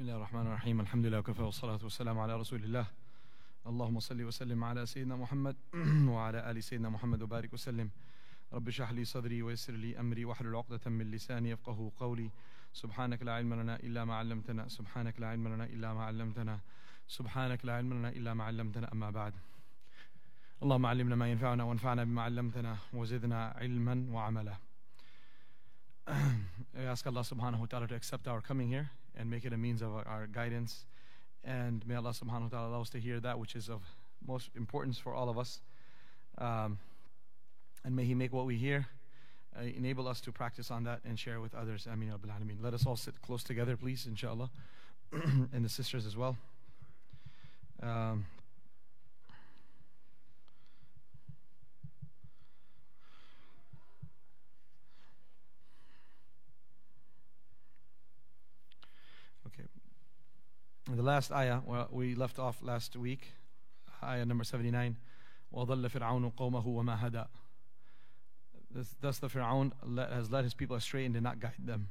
بسم الله الرحمن الرحيم. الحمد لله وكفى والصلاة والسلام على رسول الله. اللهم صل وسلم على سيدنا محمد وعلى آل سيدنا محمد وبارك وسلم. رب اشرح لي صدري ويسر لي أمري واحلل عقدة من لساني يفقه قولي. سبحانك لا علم لنا إلا ما علمتنا. سبحانك لا علم لنا إلا ما علمتنا. سبحانك لا علم لنا إلا ما علمتنا. أما بعد. اللهم علمنا ما ينفعنا وانفعنا بما علمتنا وزدنا علما وعملا. I ask Allah subhanahu wa ta'ala to accept our coming here. And make it a means of our, guidance. And may Allah subhanahu wa ta'ala allow us to hear that which is of most importance for all of us. Um, and may He make what we hear uh, enable us to practice on that and share with others. Ameen. Let us all sit close together, please, inshallah. and the sisters as well. Um, Okay. The last ayah, well, we left off last week, ayah number 79. وَظَلَّ فِرْعَوْنُ قَوْمَهُ وَمَا هَدَى Thus, thus the Fir'aun has led his people astray and did not guide them.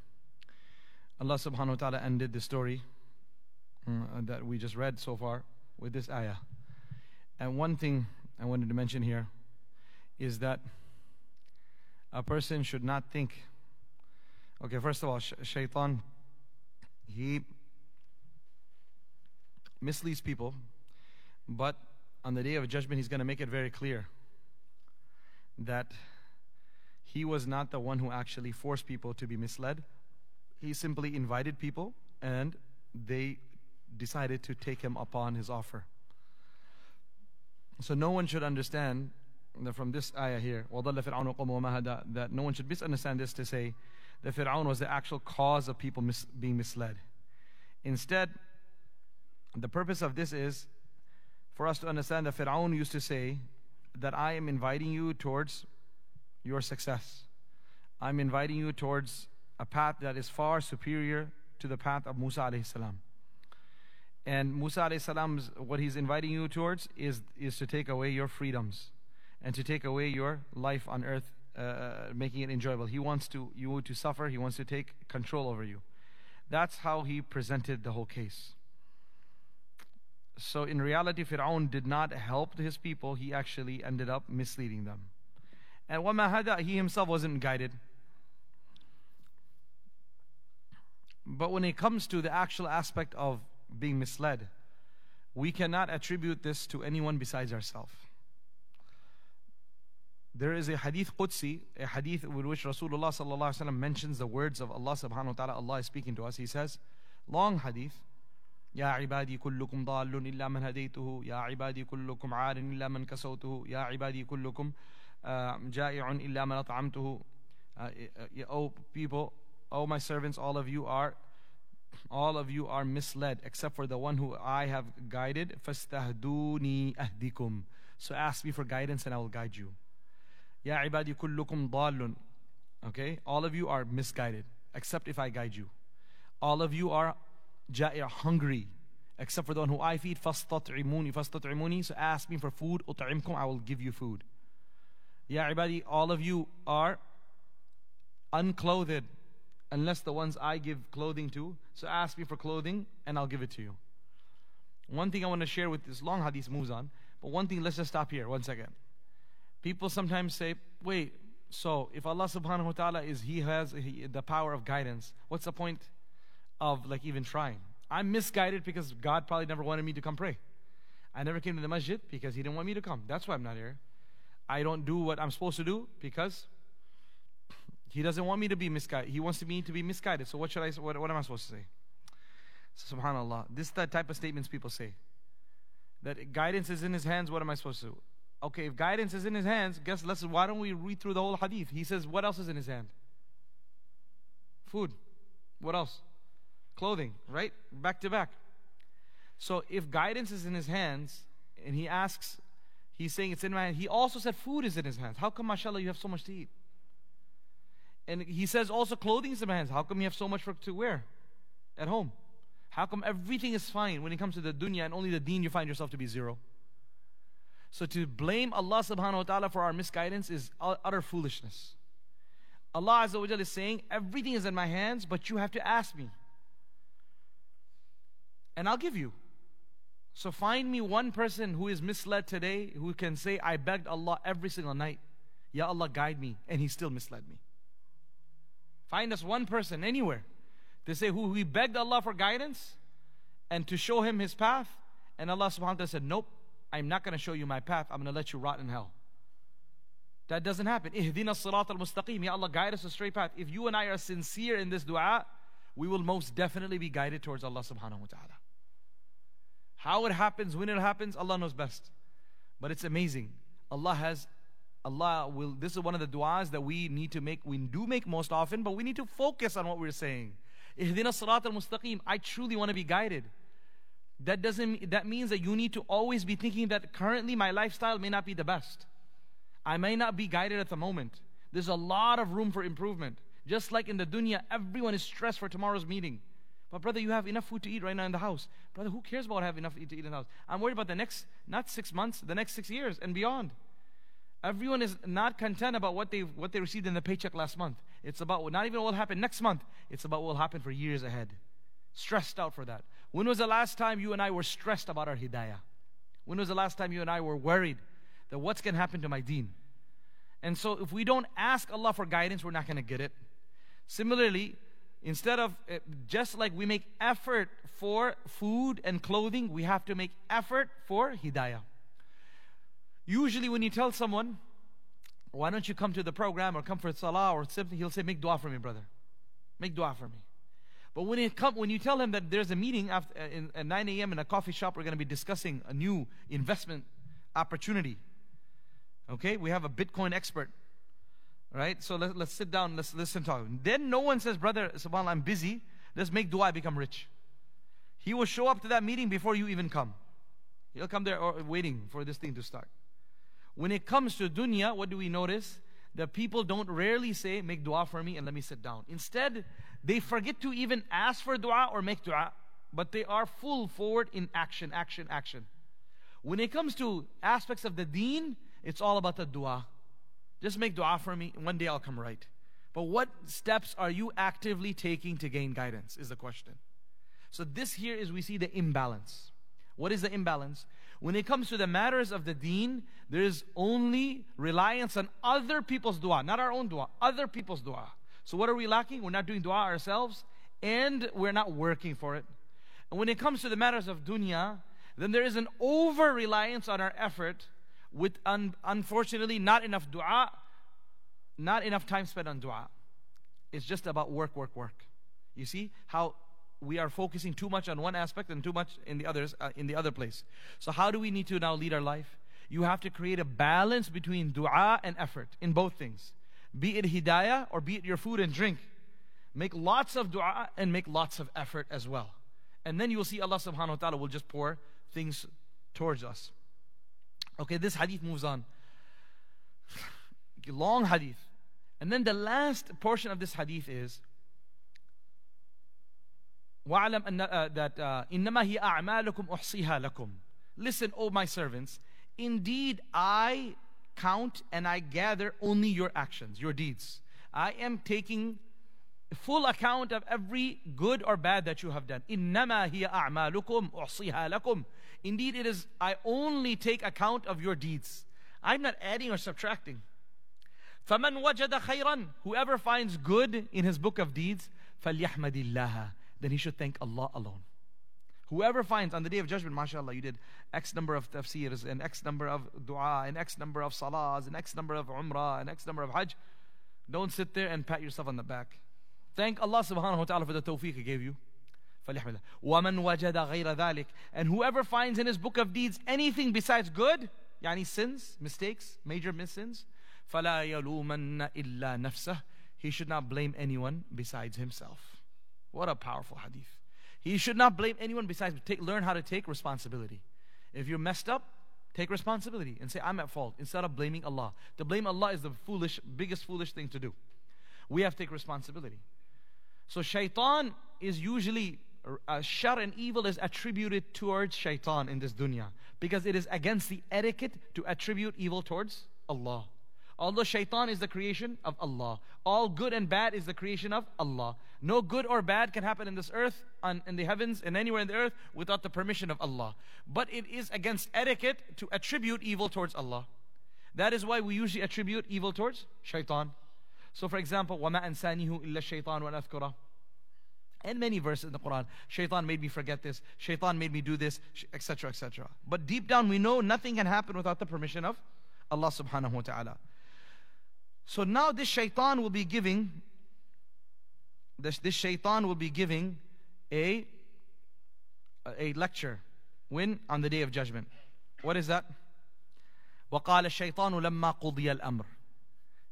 Allah subhanahu wa ta'ala ended the story uh, that we just read so far with this ayah. And one thing I wanted to mention here is that a person should not think, okay, first of all, sh- shaitan he misleads people, but on the day of judgment, he's going to make it very clear that he was not the one who actually forced people to be misled. He simply invited people and they decided to take him upon his offer. So no one should understand from this ayah here, that no one should misunderstand this to say that Fir'aun was the actual cause of people mis- being misled. Instead, the purpose of this is for us to understand that Fir'aun used to say that I am inviting you towards your success. I'm inviting you towards a path that is far superior to the path of Musa alayhi salam. And Musa alayhi what he's inviting you towards is is to take away your freedoms and to take away your life on earth uh, making it enjoyable. He wants to you to suffer. He wants to take control over you. That's how he presented the whole case. So in reality, Fir'aun did not help his people. He actually ended up misleading them. And وَمَا هَدَى He himself wasn't guided. But when it comes to the actual aspect of being misled, we cannot attribute this to anyone besides ourselves. There is a hadith Qudsi, a hadith with which Rasulullah sallallahu alaihi wasallam mentions the words of Allah subhanahu wa ta'ala. Allah is speaking to us. He says, long hadith. يا عبادي كلكم ضال إلا من هديته يا عبادي كلكم عار إلا من كسوته يا عبادي كلكم جائع إلا من أطعمته Oh people, oh my servants, all of you are all of you are misled except for the one who I have guided فاستهدوني أهدكم So ask me for guidance and I will guide you يا عبادي كلكم ضال Okay, all of you are misguided except if I guide you. All of you are جائع hungry except for the one who I feed فاستطعموني فاستطعموني So ask me for food أطعمكم I will give you food. يا عبادي all of you are unclothed unless the ones I give clothing to. So ask me for clothing and I'll give it to you. One thing I want to share with this long hadith moves on, but one thing, let's just stop here, one second. People sometimes say, wait, so if Allah subhanahu wa ta'ala is, He has he, the power of guidance, what's the point Of like even trying? I'm misguided because God probably never wanted me to come pray. I never came to the masjid because He didn't want me to come. That's why I'm not here. I don't do what I'm supposed to do because He doesn't want me to be misguided. He wants me to be misguided. So what should I? What, what am I supposed to say? So, Subhanallah. This is the type of statements people say. That guidance is in His hands. What am I supposed to do? Okay, if guidance is in His hands, guess let's. Why don't we read through the whole hadith? He says, what else is in His hand? Food. What else? Clothing. Right? Back to back. So if guidance is in His hands, and He asks, He's saying it's in my hand. He also said food is in His hands. How come, mashallah, you have so much to eat? And he says also clothing is in my hands. How come you have so much to wear at home? How come everything is fine when it comes to the dunya and only the deen you find yourself to be zero? So to blame Allah subhanahu wa ta'ala for our misguidance is utter foolishness. Allah Azza is saying, everything is in my hands, but you have to ask me. And I'll give you. So find me one person who is misled today who can say, I begged Allah every single night, Ya Allah, guide me, and He still misled me. Find us one person anywhere to say who we begged Allah for guidance and to show him his path, and Allah subhanahu wa ta'ala said, Nope, I'm not going to show you my path, I'm going to let you rot in hell. That doesn't happen. Ihdina sirat al-mustaqim. Ya Allah, guide us a straight path. If you and I are sincere in this dua, we will most definitely be guided towards Allah subhanahu wa ta'ala. How it happens, when it happens, Allah knows best. But it's amazing. Allah has, Allah will, this is one of the du'as that we need to make, we do make most often, but we need to focus on what we're saying. Ihdina sirat al-mustaqim. I truly want to be guided. That doesn't, that means that you need to always be thinking that currently my lifestyle may not be the best. I may not be guided at the moment. There's a lot of room for improvement. Just like in the dunya, everyone is stressed for tomorrow's meeting. But brother, you have enough food to eat right now in the house. Brother, who cares about having enough to eat in the house? I'm worried about the next, not six months, the next six years and beyond. Everyone is not content about what they what they received in the paycheck last month. It's about not even what will happen next month. It's about what will happen for years ahead. Stressed out for that. When was the last time you and I were stressed about our hidayah? When was the last time you and I were worried that what's going to happen to my deen? And so if we don't ask Allah for guidance, we're not going to get it. Similarly, Instead of uh, just like we make effort for food and clothing, we have to make effort for hidayah. Usually, when you tell someone, why don't you come to the program or come for salah or something, he'll say, Make dua for me, brother. Make dua for me. But when, it come, when you tell him that there's a meeting after, uh, in, at 9 a.m. in a coffee shop, we're going to be discussing a new investment opportunity. Okay, we have a Bitcoin expert Right? So let, let's sit down, let's listen to him. Then no one says, Brother, subhanAllah, I'm busy. Let's make dua become rich. He will show up to that meeting before you even come. He'll come there or, waiting for this thing to start. When it comes to dunya, what do we notice? The people don't rarely say, Make dua for me and let me sit down. Instead, they forget to even ask for dua or make dua, but they are full forward in action, action, action. When it comes to aspects of the deen, it's all about the dua. Just make dua for me, one day I'll come right. But what steps are you actively taking to gain guidance? Is the question. So, this here is we see the imbalance. What is the imbalance? When it comes to the matters of the deen, there is only reliance on other people's dua, not our own dua, other people's dua. So, what are we lacking? We're not doing dua ourselves, and we're not working for it. And when it comes to the matters of dunya, then there is an over reliance on our effort with un- unfortunately not enough dua, not enough time spent on dua. It's just about work, work, work. You see how we are focusing too much on one aspect and too much in the others uh, in the other place. So how do we need to now lead our life? You have to create a balance between dua and effort in both things. Be it hidayah or be it your food and drink. Make lots of dua and make lots of effort as well. And then you will see Allah subhanahu wa ta'ala will just pour things towards us. Okay, this hadith moves on. Long hadith. And then the last portion of this hadith is وَاعْلَمْ أن, uh, that uh, إِنَّمَا هِي أَعْمَالُكُمْ أُحْصِيهَا لَكُمْ Listen, O my servants, indeed I count and I gather only your actions, your deeds. I am taking full account of every good or bad that you have done. إِنَّمَا هِي أَعْمَالُكُمْ أُحْصِيهَا لَكُمْ Indeed, it is, I only take account of your deeds. I'm not adding or subtracting. فَمَنْ وَجَدَ خَيْرًا Whoever finds good in his book of deeds, فَلْيَحْمَدِ اللَّهَ Then he should thank Allah alone. Whoever finds on the day of judgment, mashallah, you did X number of tafsirs and X number of dua and X number of salahs and X number of umrah and X number of hajj. Don't sit there and pat yourself on the back. Thank Allah subhanahu wa ta'ala for the tawfiq He gave you. فليحمد ومن وجد غير ذلك and whoever finds in his book of deeds anything besides good يعني sins mistakes major sins فلا يلومن إلا نفسه he should not blame anyone besides himself what a powerful hadith he should not blame anyone besides take, learn how to take responsibility if you're messed up take responsibility and say i'm at fault instead of blaming allah to blame allah is the foolish biggest foolish thing to do we have to take responsibility so shaitan is usually uh, shar and evil is attributed towards shaitan in this dunya because it is against the etiquette to attribute evil towards Allah. Although shaitan is the creation of Allah, all good and bad is the creation of Allah. No good or bad can happen in this earth, on, in the heavens, and anywhere in the earth without the permission of Allah. But it is against etiquette to attribute evil towards Allah. That is why we usually attribute evil towards shaitan. So for example, وَمَا أَنسَانِهُ إِلَّا الشَّيْطَانُ وَأَذْكُرَهُ and many verses in the Quran. Shaitan made me forget this. Shaitan made me do this, etc., etc. But deep down, we know nothing can happen without the permission of Allah subhanahu wa ta'ala. So now this shaitan will be giving this, this shaitan will be giving a, a lecture. When? On the day of judgment. What is that? وقال الشيطان لما قضي الأمر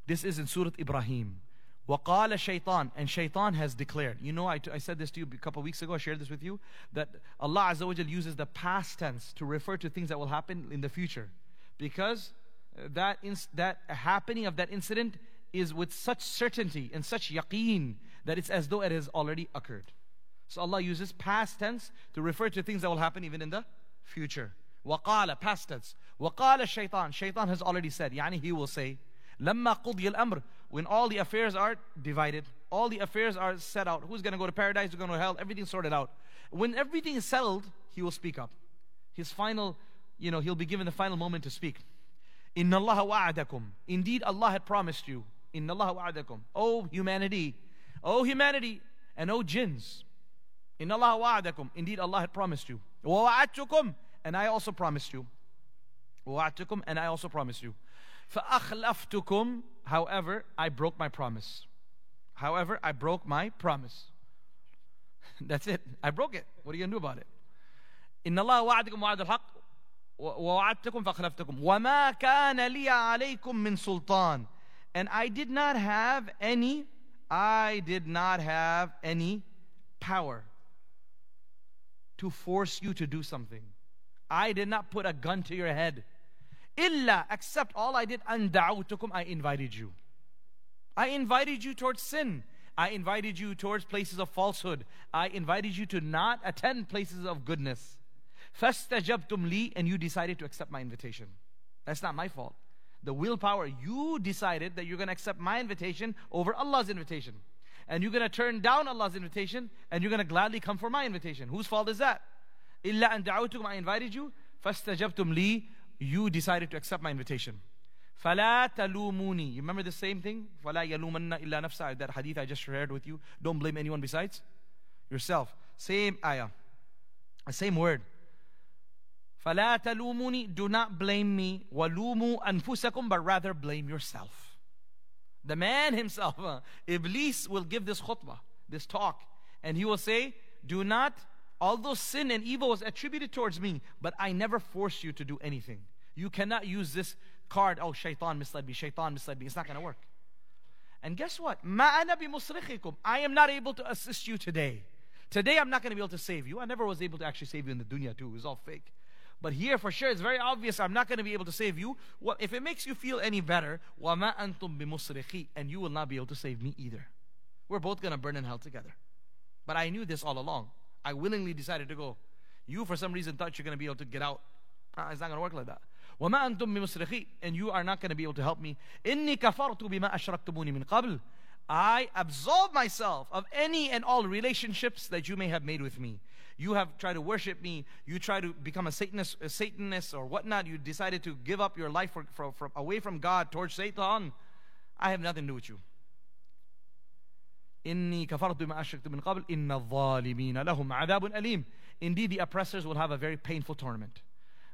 This is in Surah Ibrahim. وقال الشيطان and shaitan has declared. You know, I, I said this to you a couple of weeks ago, I shared this with you, that Allah Azza wa uses the past tense to refer to things that will happen in the future. Because that, that happening of that incident is with such certainty and such yaqeen that it's as though it has already occurred. So Allah uses past tense to refer to things that will happen even in the future. وقال past tense. وقال الشيطان Shaitan has already said. يعني he will say لما قضي الأمر when all the affairs are divided, all the affairs are set out. Who's going to go to paradise? Who's going to hell? Everything's sorted out. When everything is settled, he will speak up. His final, you know, he'll be given the final moment to speak. Inna Allah wa'adakum. Indeed, Allah had promised you. Inna Allah wa'adakum. Oh humanity, O humanity and O jinns. In Allah wa'adakum. Indeed, Allah had promised you. وَوَعَدْتُكُمْ And I also promised you. وَوَعَدْتُكُمْ And I also promised you. فَأَخْلَفْتُكُمْ However, I broke my promise. However, I broke my promise. That's it. I broke it. What are you going to do about it? إن الله وعدكم وعد الحق ووعدتكم فأخلفتكم وما كان لي عليكم من سلطان and I did not have any I did not have any power to force you to do something. I did not put a gun to your head. Illa, except all I did, and da'utukum, I invited you. I invited you towards sin. I invited you towards places of falsehood. I invited you to not attend places of goodness. Fastajabtum li, and you decided to accept my invitation. That's not my fault. The willpower, you decided that you're going to accept my invitation over Allah's invitation. And you're going to turn down Allah's invitation, and you're going to gladly come for my invitation. Whose fault is that? Illa and da'utukum, I invited you. Fastajabtum li, You decided to accept my invitation. فَلَا تَلُومُونِي You remember the same thing? فَلَا يَلُومَنَّ إِلَّا نَفْسَهُ That hadith I just shared with you. Don't blame anyone besides yourself. Same ayah. Same word. فَلَا تَلُومُونِي Do not blame me. وَلُومُوا أَنفُسَكُمْ But rather blame yourself. The man himself, uh, Iblis, will give this khutbah, this talk. And he will say, Do not, although sin and evil was attributed towards me, but I never forced you to do anything. You cannot use this card, oh, shaitan misled me, shaitan misled me. It's not going to work. And guess what? مَا أَنَا بِمُصْرِخِكُمْ I am not able to assist you today. Today I'm not going to be able to save you. I never was able to actually save you in the dunya too. It was all fake. But here, for sure, it's very obvious I'm not going to be able to save you. Well, if it makes you feel any better, وَمَا أَنْتُمْ بِمُصْرِخِي And you will not be able to save me either. We're both going to burn in hell together. But I knew this all along. I willingly decided to go. You, for some reason, thought you're going to be able to get out. Uh, it's not going to work like that. وَمَا أَنْتُمْ بِمُصْرِخِي And you are not going to be able to help me. إِنِّي كَفَرْتُ بِمَا أَشْرَكْتُمُونِ مِنْ قَبْلِ I absolve myself of any and all relationships that you may have made with me you have tried to worship me, you try to become a Satanist, a Satanist or whatnot, you decided to give up your life for, for, for, away from God towards Satan, I have nothing to do with you. Indeed the oppressors will have a very painful torment.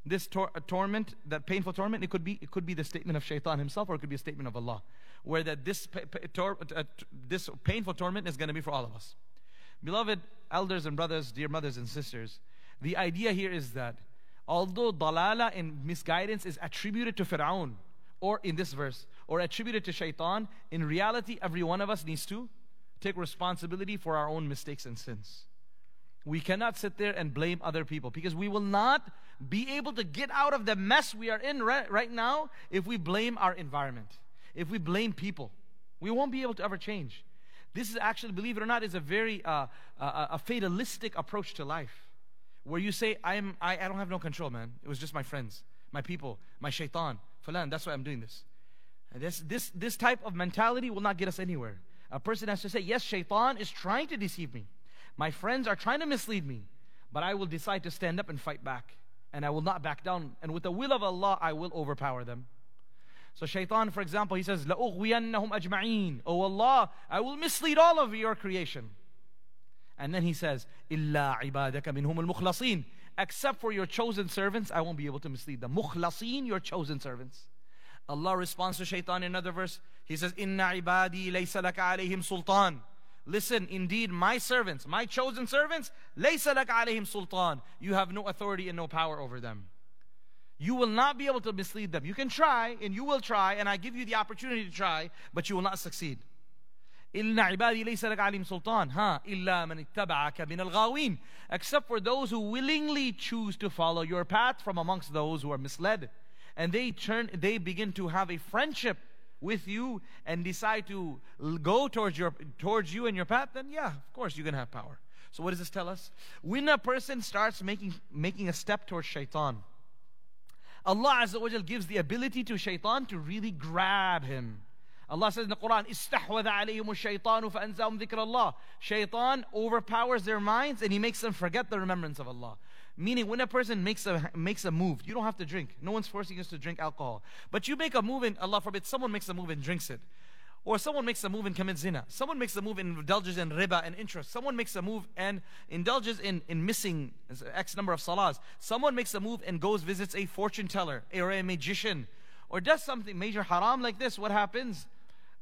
This tor- torment, that painful torment, it could be it could be the statement of Shaitan himself or it could be a statement of Allah, where that this pa- pa- tor- uh, t- this painful torment is going to be for all of us. Beloved elders and brothers, dear mothers and sisters, the idea here is that although dalala and misguidance is attributed to Fir'aun, or in this verse, or attributed to shaitan, in reality, every one of us needs to take responsibility for our own mistakes and sins. We cannot sit there and blame other people because we will not be able to get out of the mess we are in right, right now if we blame our environment, if we blame people. We won't be able to ever change. This is actually, believe it or not, is a very uh, uh, a fatalistic approach to life, where you say, "I'm I, I don't have no control, man. It was just my friends, my people, my shaitan, falan. That's why I'm doing this." And this this this type of mentality will not get us anywhere. A person has to say, Yes, shaitan is trying to deceive me. My friends are trying to mislead me. But I will decide to stand up and fight back. And I will not back down. And with the will of Allah, I will overpower them. So shaitan, for example, he says, لَأُغْوِيَنَّهُمْ أَجْمَعِينَ Oh Allah, I will mislead all of your creation. And then he says, إِلَّا عِبَادَكَ مِنْهُمُ الْمُخْلَصِينَ Except for your chosen servants, I won't be able to mislead them. Mukhlasin, your chosen servants. Allah responds to shaitan in another verse. He says, Inna ibadi laysa laka alayhim sultan. Listen, indeed, my servants, my chosen servants, laysa laka alayhim sultan. You have no authority and no power over them. You will not be able to mislead them. You can try, and you will try, and I give you the opportunity to try, but you will not succeed. إن عبادي ليس لك عليهم سلطان ها إلا من اتبعك من الغاوين except for those who willingly choose to follow your path from amongst those who are misled and they turn they begin to have a friendship with you and decide to go towards your towards you and your path, then yeah, of course you're gonna have power. So what does this tell us? When a person starts making making a step towards shaitan, Allah Azza wa gives the ability to shaitan to really grab him. Allah says in the Quran, "Istahwada alayhim shaytanu faanzahum dhikr Allah." Shaitan overpowers their minds and he makes them forget the remembrance of Allah. Meaning, when a person makes a makes a move, you don't have to drink. No one's forcing us to drink alcohol. But you make a move and Allah forbid, someone makes a move and drinks it. Or someone makes a move and commits zina. Someone makes a move and indulges in riba and interest. Someone makes a move and indulges in, in missing X number of salahs. Someone makes a move and goes visits a fortune teller or a magician or does something major haram like this. What happens?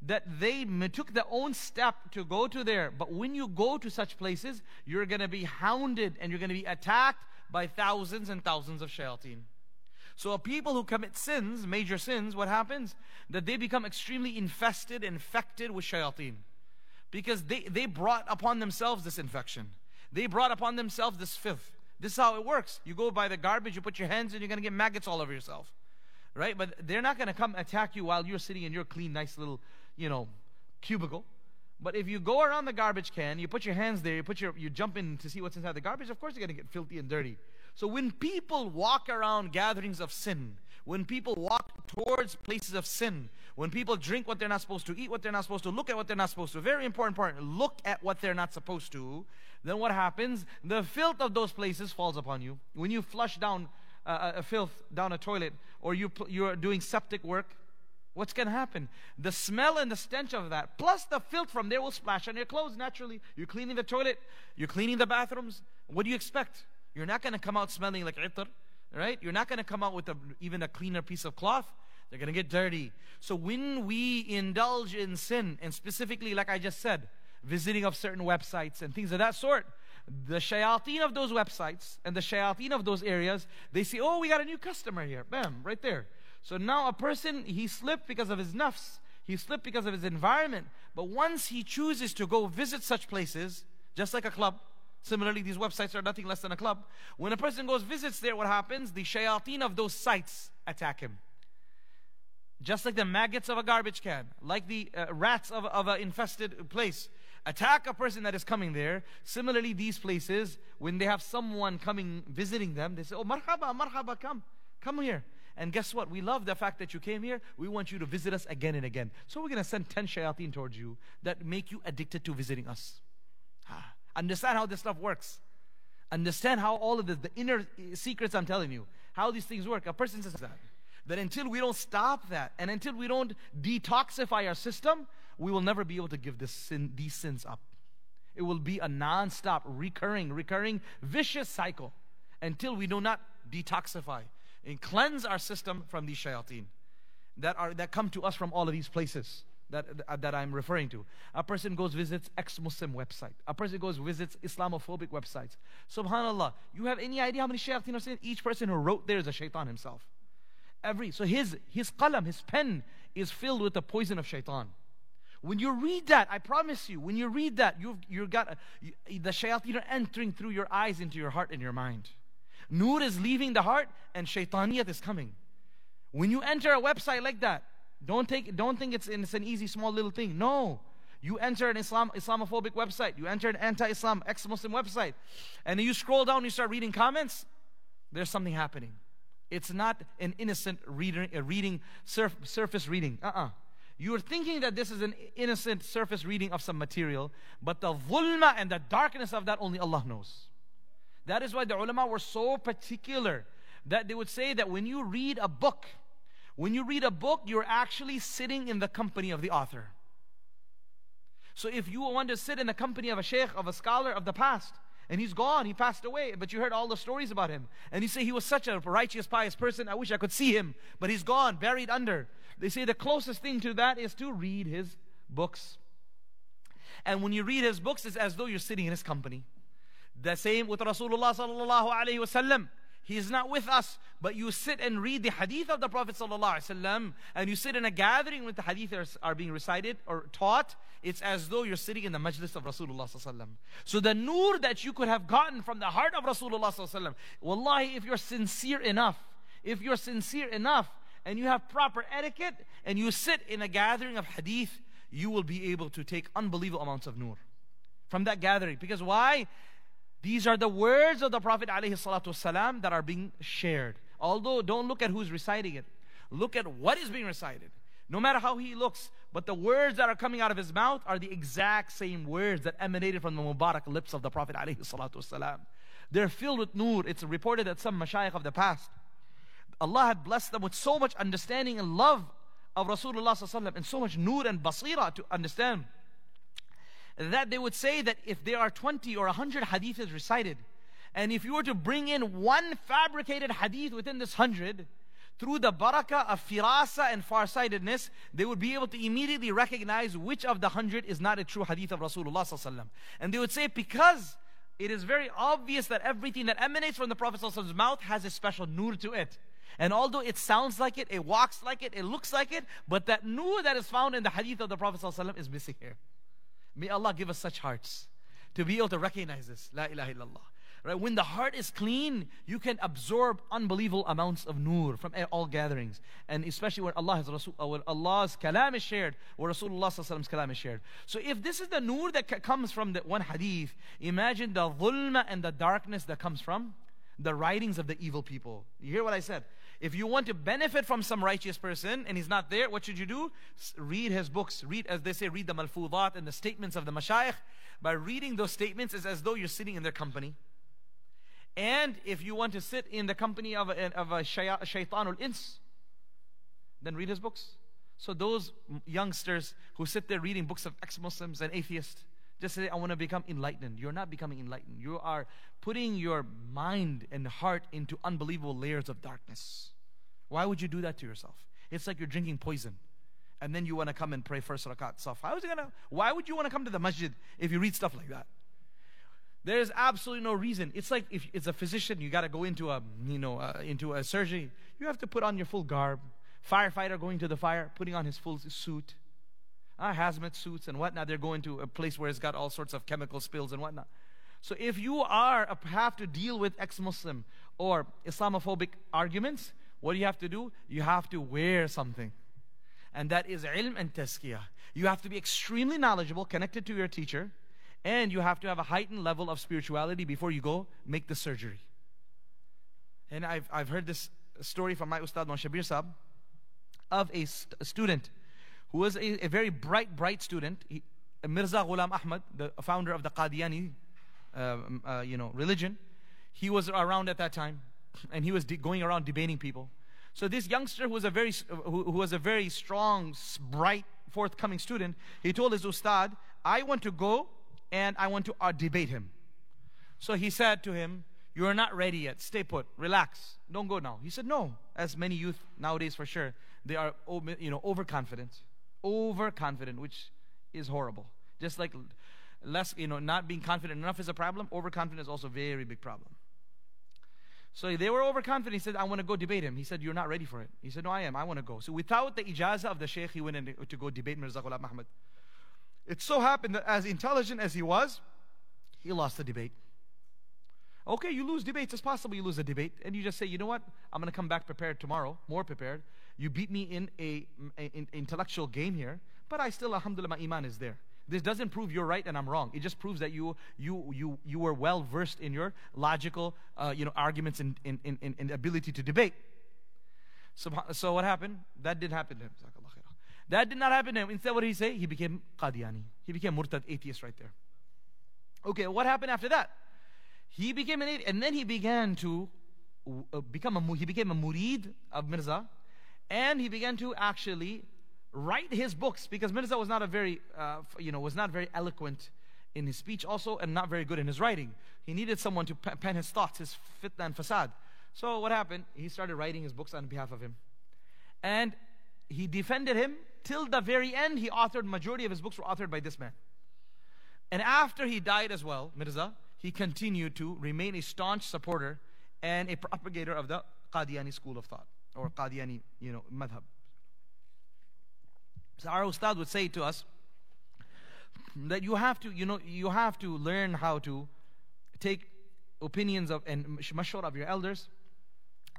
that they took their own step to go to there. But when you go to such places, you're going to be hounded and you're going to be attacked by thousands and thousands of shayateen. So people who commit sins, major sins, what happens? That they become extremely infested, infected with shayateen. Because they, they brought upon themselves this infection. They brought upon themselves this filth. This is how it works. You go by the garbage, you put your hands in, you're going to get maggots all over yourself. Right? But they're not going to come attack you while you're sitting in your clean, nice little you know, cubicle. But if you go around the garbage can, you put your hands there, you put your you jump in to see what's inside the garbage, of course you're gonna get filthy and dirty. So when people walk around gatherings of sin, when people walk towards places of sin, when people drink what they're not supposed to, eat what they're not supposed to, look at what they're not supposed to, very important part, look at what they're not supposed to, then what happens? The filth of those places falls upon you. When you flush down uh, a filth down a toilet, or you, you're doing septic work, What's going to happen? The smell and the stench of that, plus the filth from there, will splash on your clothes naturally. You're cleaning the toilet, you're cleaning the bathrooms. What do you expect? You're not going to come out smelling like itar, right? You're not going to come out with a, even a cleaner piece of cloth. They're going to get dirty. So when we indulge in sin, and specifically, like I just said, visiting of certain websites and things of that sort, the shayateen of those websites and the shayateen of those areas, they say, oh, we got a new customer here. Bam, right there. So now a person, he slipped because of his nafs, he slipped because of his environment. But once he chooses to go visit such places, just like a club, similarly, these websites are nothing less than a club. When a person goes visits there, what happens? The shayateen of those sites attack him. Just like the maggots of a garbage can, like the uh, rats of, of an infested place, attack a person that is coming there. Similarly, these places, when they have someone coming visiting them, they say, Oh, marhaba, marhaba, come, come here. And guess what? We love the fact that you came here. We want you to visit us again and again. So we're going to send 10 shayateen towards you that make you addicted to visiting us. Ah, understand how this stuff works. Understand how all of this, the inner secrets I'm telling you, how these things work. A person says that. That until we don't stop that and until we don't detoxify our system, we will never be able to give this sin, these sins up. It will be a non stop, recurring, recurring, vicious cycle until we do not detoxify and cleanse our system from these shayateen that, are, that come to us from all of these places that, uh, that I'm referring to. A person goes visits ex-Muslim website. A person goes visits Islamophobic websites. Subhanallah, you have any idea how many shayateen are saying? Each person who wrote there is a shaitan himself. Every so his his qalam, his pen is filled with the poison of shaitan. When you read that, I promise you, when you read that, you've you've got a, you, the shayateen are entering through your eyes into your heart and your mind. Nur is leaving the heart and shaitaniyat is coming. When you enter a website like that, don't take don't think it's, it's an easy small little thing. No. You enter an Islam Islamophobic website, you enter an anti-Islam, ex-Muslim website, and you scroll down, you start reading comments, there's something happening. It's not an innocent reader, a reading, surf, surface reading. Uh-uh. You're thinking that this is an innocent surface reading of some material, but the dhulma and the darkness of that only Allah knows. That is why the ulama were so particular that they would say that when you read a book, when you read a book, you're actually sitting in the company of the author. So if you want to sit in the company of a sheikh, of a scholar of the past, and he's gone, he passed away, but you heard all the stories about him, and you say he was such a righteous, pious person, I wish I could see him, but he's gone, buried under. They say the closest thing to that is to read his books. And when you read his books, it's as though you're sitting in his company. The same with Rasulullah sallallahu alaihi wasallam. He is not with us, but you sit and read the hadith of the Prophet ﷺ, and you sit in a gathering when the hadith are, are, being recited or taught, it's as though you're sitting in the majlis of Rasulullah ﷺ. So the nur that you could have gotten from the heart of Rasulullah ﷺ, wallahi, if you're sincere enough, if you're sincere enough, and you have proper etiquette and you sit in a gathering of hadith, you will be able to take unbelievable amounts of nur from that gathering. Because why? These are the words of the Prophet ﷺ that are being shared. Although, don't look at who's reciting it. Look at what is being recited. No matter how he looks, but the words that are coming out of his mouth are the exact same words that emanated from the Mubarak lips of the Prophet ﷺ. They're filled with nur. It's reported that some mashayikh of the past, Allah had blessed them with so much understanding and love of Rasulullah and so much nur and basira to understand that they would say that if there are 20 or 100 hadiths recited, and if you were to bring in one fabricated hadith within this 100, through the barakah of firasa and farsightedness, they would be able to immediately recognize which of the 100 is not a true hadith of Rasulullah. And they would say, because it is very obvious that everything that emanates from the Prophet's mouth has a special nur to it. And although it sounds like it, it walks like it, it looks like it, but that nur that is found in the hadith of the Prophet is missing here. May Allah give us such hearts to be able to recognize this. La ilaha illallah. Right? When the heart is clean, you can absorb unbelievable amounts of nur from all gatherings. And especially when Allah Rasul, uh, when Allah's kalam is shared, or Rasulullah's kalam is shared. So if this is the nur that comes from the one hadith, imagine the dhulma and the darkness that comes from the writings of the evil people. You hear what I said? If you want to benefit from some righteous person and he's not there, what should you do? Read his books. Read, as they say, read the malfudat and the statements of the mashayikh. By reading those statements, it's as though you're sitting in their company. And if you want to sit in the company of a, of a shaitanul ins, then read his books. So those youngsters who sit there reading books of ex-Muslims and atheists, just say, I want to become enlightened. You're not becoming enlightened. You are putting your mind and heart into unbelievable layers of darkness. Why would you do that to yourself? It's like you're drinking poison. And then you want to come and pray first rakat saf. How is it gonna why would you want to come to the masjid if you read stuff like that? There's absolutely no reason. It's like if it's a physician, you got to go into a you know uh, into a surgery. You have to put on your full garb. Firefighter going to the fire, putting on his full suit uh, hazmat suits and whatnot. They're going to a place where it's got all sorts of chemical spills and whatnot. So if you are have to deal with ex-Muslim or Islamophobic arguments, what do you have to do? You have to wear something. And that is ilm and tazkiyah. You have to be extremely knowledgeable, connected to your teacher, and you have to have a heightened level of spirituality before you go make the surgery. And I've, I've heard this story from my Ustad Shabir Sab of a, st- a student who was a, a very bright, bright student. He, Mirza Ghulam Ahmad, the founder of the Qadiani uh, uh, you know, religion, he was around at that time, and he was de- going around debating people. So this youngster, who was a very, who, who was a very strong, bright, forthcoming student, he told his ustad, "I want to go and I want to uh, debate him." So he said to him, "You are not ready yet. Stay put. Relax. Don't go now." He said, "No." As many youth nowadays, for sure, they are, you know, overconfident overconfident, which is horrible. Just like less, you know, not being confident enough is a problem, overconfident is also a very big problem. So they were overconfident. He said, I want to go debate him. He said, You're not ready for it. He said, No, I am. I want to go. So without the ijazah of the sheikh, he went in to go debate Mirza Ghulam Ahmad. It so happened that as intelligent as he was, he lost the debate. Okay, you lose debates. It's possible you lose a debate. And you just say, you know what? I'm going to come back prepared tomorrow, more prepared. You beat me in a, a, a intellectual game here, but I still, alhamdulillah, my iman is there. This doesn't prove you're right and I'm wrong. It just proves that you you you you were well versed in your logical uh, you know arguments and in, in, in, in ability to debate. So, so what happened? That did happen to him. That did not happen to him. Instead, what did he say? He became Qadiani. He became Murtad, atheist right there. Okay, what happened after that? He became an atheist, and then he began to uh, become a, he became a murid of Mirza, and he began to actually write his books because Mirza was not a very, uh, you know, was not very eloquent in his speech also, and not very good in his writing. He needed someone to pen his thoughts, his fitna and. So what happened? He started writing his books on behalf of him, and he defended him till the very end. He authored majority of his books were authored by this man. And after he died as well, Mirza, he continued to remain a staunch supporter and a propagator of the Qadiani school of thought or Qadiani, you know, madhab. So our ustad would say to us that you have to, you know, you have to learn how to take opinions of and mashwara of your elders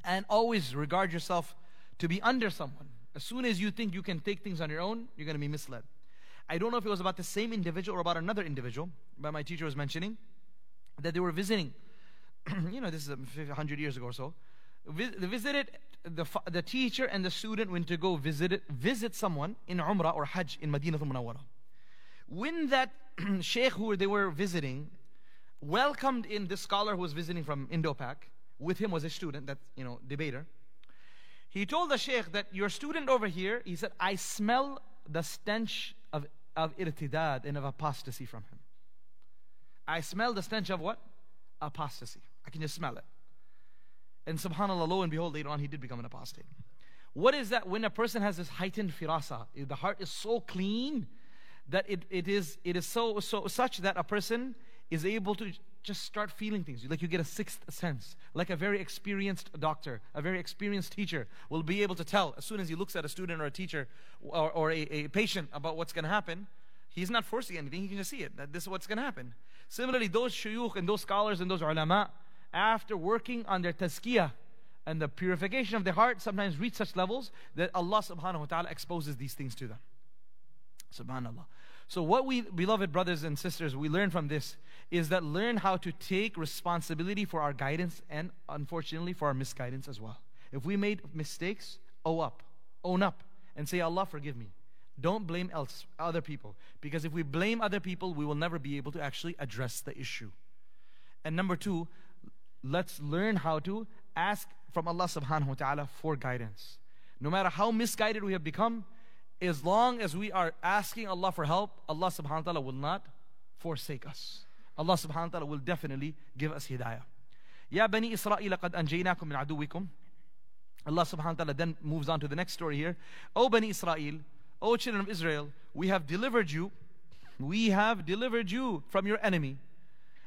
and always regard yourself to be under someone. As soon as you think you can take things on your own, you're going to be misled. I don't know if it was about the same individual or about another individual, but my teacher was mentioning that they were visiting. you know, this is 100 years ago or so. They visited the, the teacher and the student went to go visit visit someone in Umrah or Hajj in Medina al-Munawwara. When that sheikh who they were visiting welcomed in this scholar who was visiting from Indo-Pak, with him was a student, that you know, debater. He told the sheikh that your student over here, he said, I smell the stench of, of irtidad and of apostasy from him. I smell the stench of what? Apostasy. I can just smell it. And subhanAllah, lo and behold, later on he did become an apostate. What is that? When a person has this heightened firasa, the heart is so clean that it, it is it is so so such that a person is able to just start feeling things. Like you get a sixth sense. Like a very experienced doctor, a very experienced teacher will be able to tell as soon as he looks at a student or a teacher or, or a, a patient about what's going to happen. He's not forcing anything, he can just see it, that this is what's going to happen. Similarly, those shuyukh and those scholars and those ulama, after working on their tazkiyah and the purification of their heart, sometimes reach such levels that Allah subhanahu wa ta'ala exposes these things to them. Subhanallah. So, what we, beloved brothers and sisters, we learn from this is that learn how to take responsibility for our guidance and, unfortunately, for our misguidance as well. If we made mistakes, owe up, own up, and say, Allah, forgive me. Don't blame else, other people. Because if we blame other people, we will never be able to actually address the issue. And number two, let's learn how to ask from Allah subhanahu wa ta'ala for guidance. No matter how misguided we have become, as long as we are asking Allah for help, Allah subhanahu wa ta'ala will not forsake us. Allah subhanahu wa ta'ala will definitely give us hidayah. Ya bani Israel qad anjaynakum min aduwikum. Allah subhanahu wa ta'ala then moves on to the next story here. O Bani Israel, O children of Israel, we have delivered you, we have delivered you from your enemy,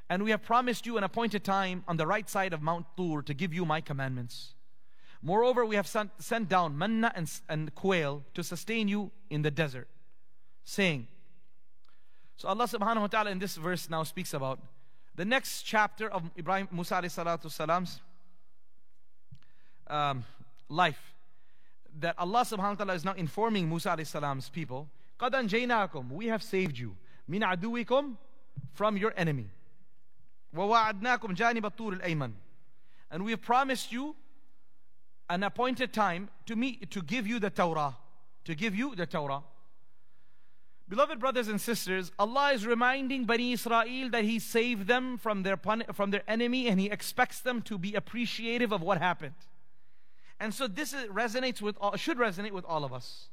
and we have promised you an appointed time on the right side of Mount Tur to give you my commandments. Moreover, we have sent, sent down manna and, and quail to sustain you in the desert, saying, so Allah subhanahu wa ta'ala in this verse now speaks about the next chapter of Ibrahim Musa salatu salam's um, life. That Allah subhanahu wa ta'ala is now informing Musa salam's people, قَدْ أَنْجَيْنَاكُمْ We have saved you. مِنْ عَدُوِكُمْ From your enemy. وَوَعَدْنَاكُمْ جَانِبَ الطُّورِ الْأَيْمَنِ And we have promised you an appointed time to meet, to give you the Torah. To give you the Torah. Beloved brothers and sisters, Allah is reminding Bani Israel that He saved them from their, from their enemy and He expects them to be appreciative of what happened. And so this resonates with all, should resonate with all of us.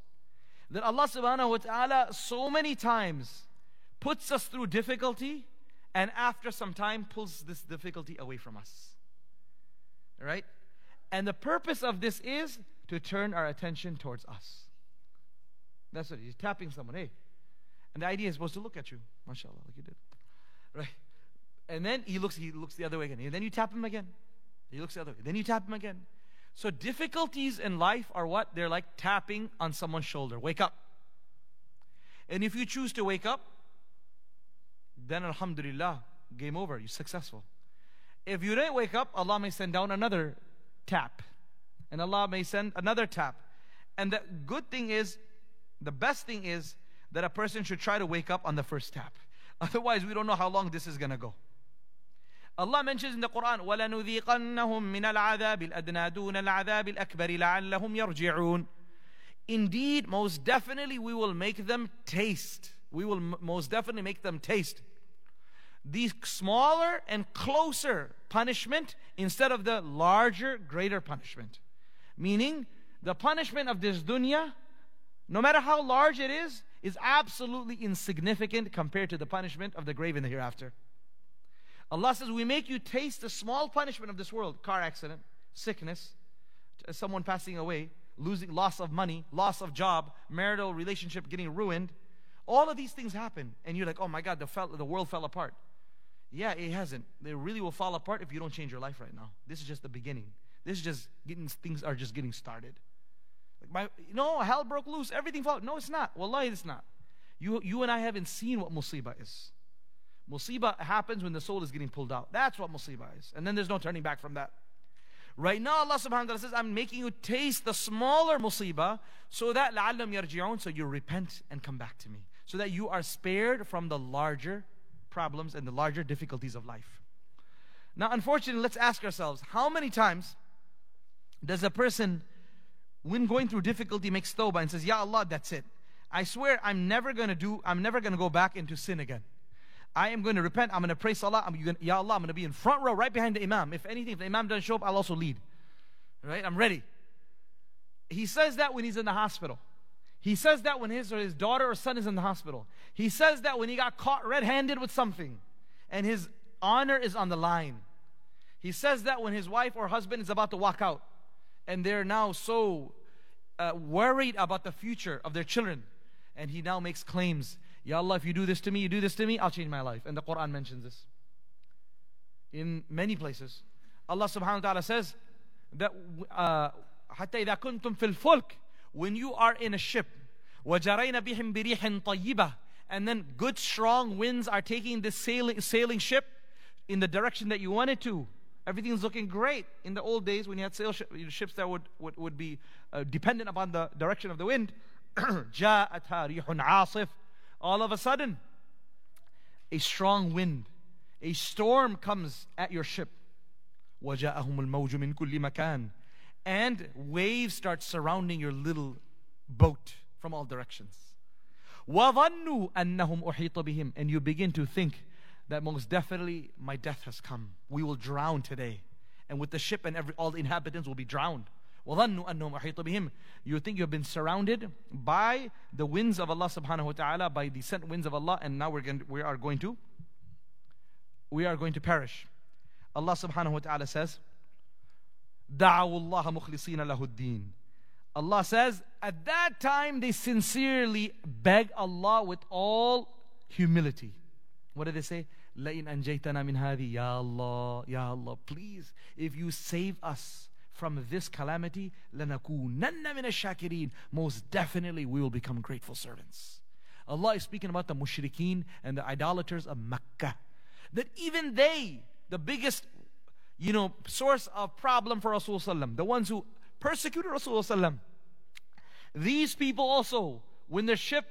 That Allah subhanahu wa ta'ala so many times puts us through difficulty and after some time pulls this difficulty away from us. Right? And the purpose of this is to turn our attention towards us. That's what he's tapping someone. Hey, and the idea is supposed to look at you, mashallah, like you did. Right? And then he looks, he looks the other way again. And then you tap him again. He looks the other way. Then you tap him again. So difficulties in life are what? They're like tapping on someone's shoulder. Wake up. And if you choose to wake up, then alhamdulillah, game over. You're successful. If you didn't wake up, Allah may send down another tap. And Allah may send another tap. And the good thing is, the best thing is, that a person should try to wake up on the first tap. Otherwise, we don't know how long this is going to go. Allah mentions in the Quran, وَلَنُذِيقَنَّهُم مِّنَ الْعَذَابِ الْأَدْنَى دُونَ الْعَذَابِ الْأَكْبَرِ لَعَلَّهُمْ يَرْجِعُونَ Indeed, most definitely we will make them taste. We will m- most definitely make them taste the smaller and closer punishment instead of the larger, greater punishment. Meaning, the punishment of this dunya, no matter how large it is, is absolutely insignificant compared to the punishment of the grave in the hereafter. Allah says, We make you taste the small punishment of this world car accident, sickness, uh, someone passing away, losing, loss of money, loss of job, marital relationship getting ruined. All of these things happen, and you're like, Oh my God, the, fell, the world fell apart. Yeah, it hasn't. They really will fall apart if you don't change your life right now. This is just the beginning. This is just getting things are just getting started. Like my, no, hell broke loose. Everything fell. No, it's not. Wallahi, it's not. You, you and I haven't seen what musibah is. Musibah happens when the soul is getting pulled out. That's what musibah is. And then there's no turning back from that. Right now, Allah subhanahu wa ta'ala says, I'm making you taste the smaller musibah so that لَعَلَّمْ يَرْجِعُونَ So you repent and come back to me. So that you are spared from the larger problems and the larger difficulties of life. Now, unfortunately, let's ask ourselves how many times does a person, when going through difficulty, makes tawbah and says, Ya Allah, that's it. I swear I'm never going to do, I'm never going to go back into sin again. I am going to repent. I'm going to pray salah. I'm going, Ya Allah, I'm going to be in front row right behind the Imam. If anything, if the Imam doesn't show up, I'll also lead. Right? I'm ready. He says that when he's in the hospital. He says that when his or his daughter or son is in the hospital. He says that when he got caught red handed with something and his honor is on the line. He says that when his wife or husband is about to walk out and they're now so uh, worried about the future of their children. And he now makes claims Ya Allah, if you do this to me, you do this to me, I'll change my life. And the Quran mentions this in many places. Allah subhanahu wa ta'ala says that uh, حتى إذا كنتم في الفلك when you are in a ship وَجَرَيْنَ بِهِمْ بِرِيحٍ طَيِّبَةٍ and then good strong winds are taking this sailing, sailing ship in the direction that you want it to everything's looking great in the old days when you had sail sh- ships that would, would, would be uh, dependent upon the direction of the wind جاءتها ريح عاصف all of a sudden a strong wind a storm comes at your ship وجاءهم الموج من كل مكان and waves start surrounding your little boat from all directions. وَظَنُّوا أَنَّهُمْ أُحِيطَ بِهِمْ And you begin to think that most definitely my death has come. We will drown today. And with the ship and every, all the inhabitants will be drowned. وَظَنُّوا أَنَّهُمْ أُحِيطَ بِهِمْ You think you have been surrounded by the winds of Allah subhanahu wa ta'ala, by the sent winds of Allah, and now we're going to, we are going to we are going to perish. Allah subhanahu wa ta'ala says, دعوا الله مخلصين له الدين Allah says at that time they sincerely beg Allah with all humility what did they say لئن أنجيتنا من هذه يا الله يا Allah please if you save us from this calamity لنكونن من الشاكرين most definitely we will become grateful servants Allah is speaking about the mushrikeen and the idolaters of Mecca that even they the biggest you know, source of problem for Rasulullah the ones who persecuted Rasulullah These people also, when their ship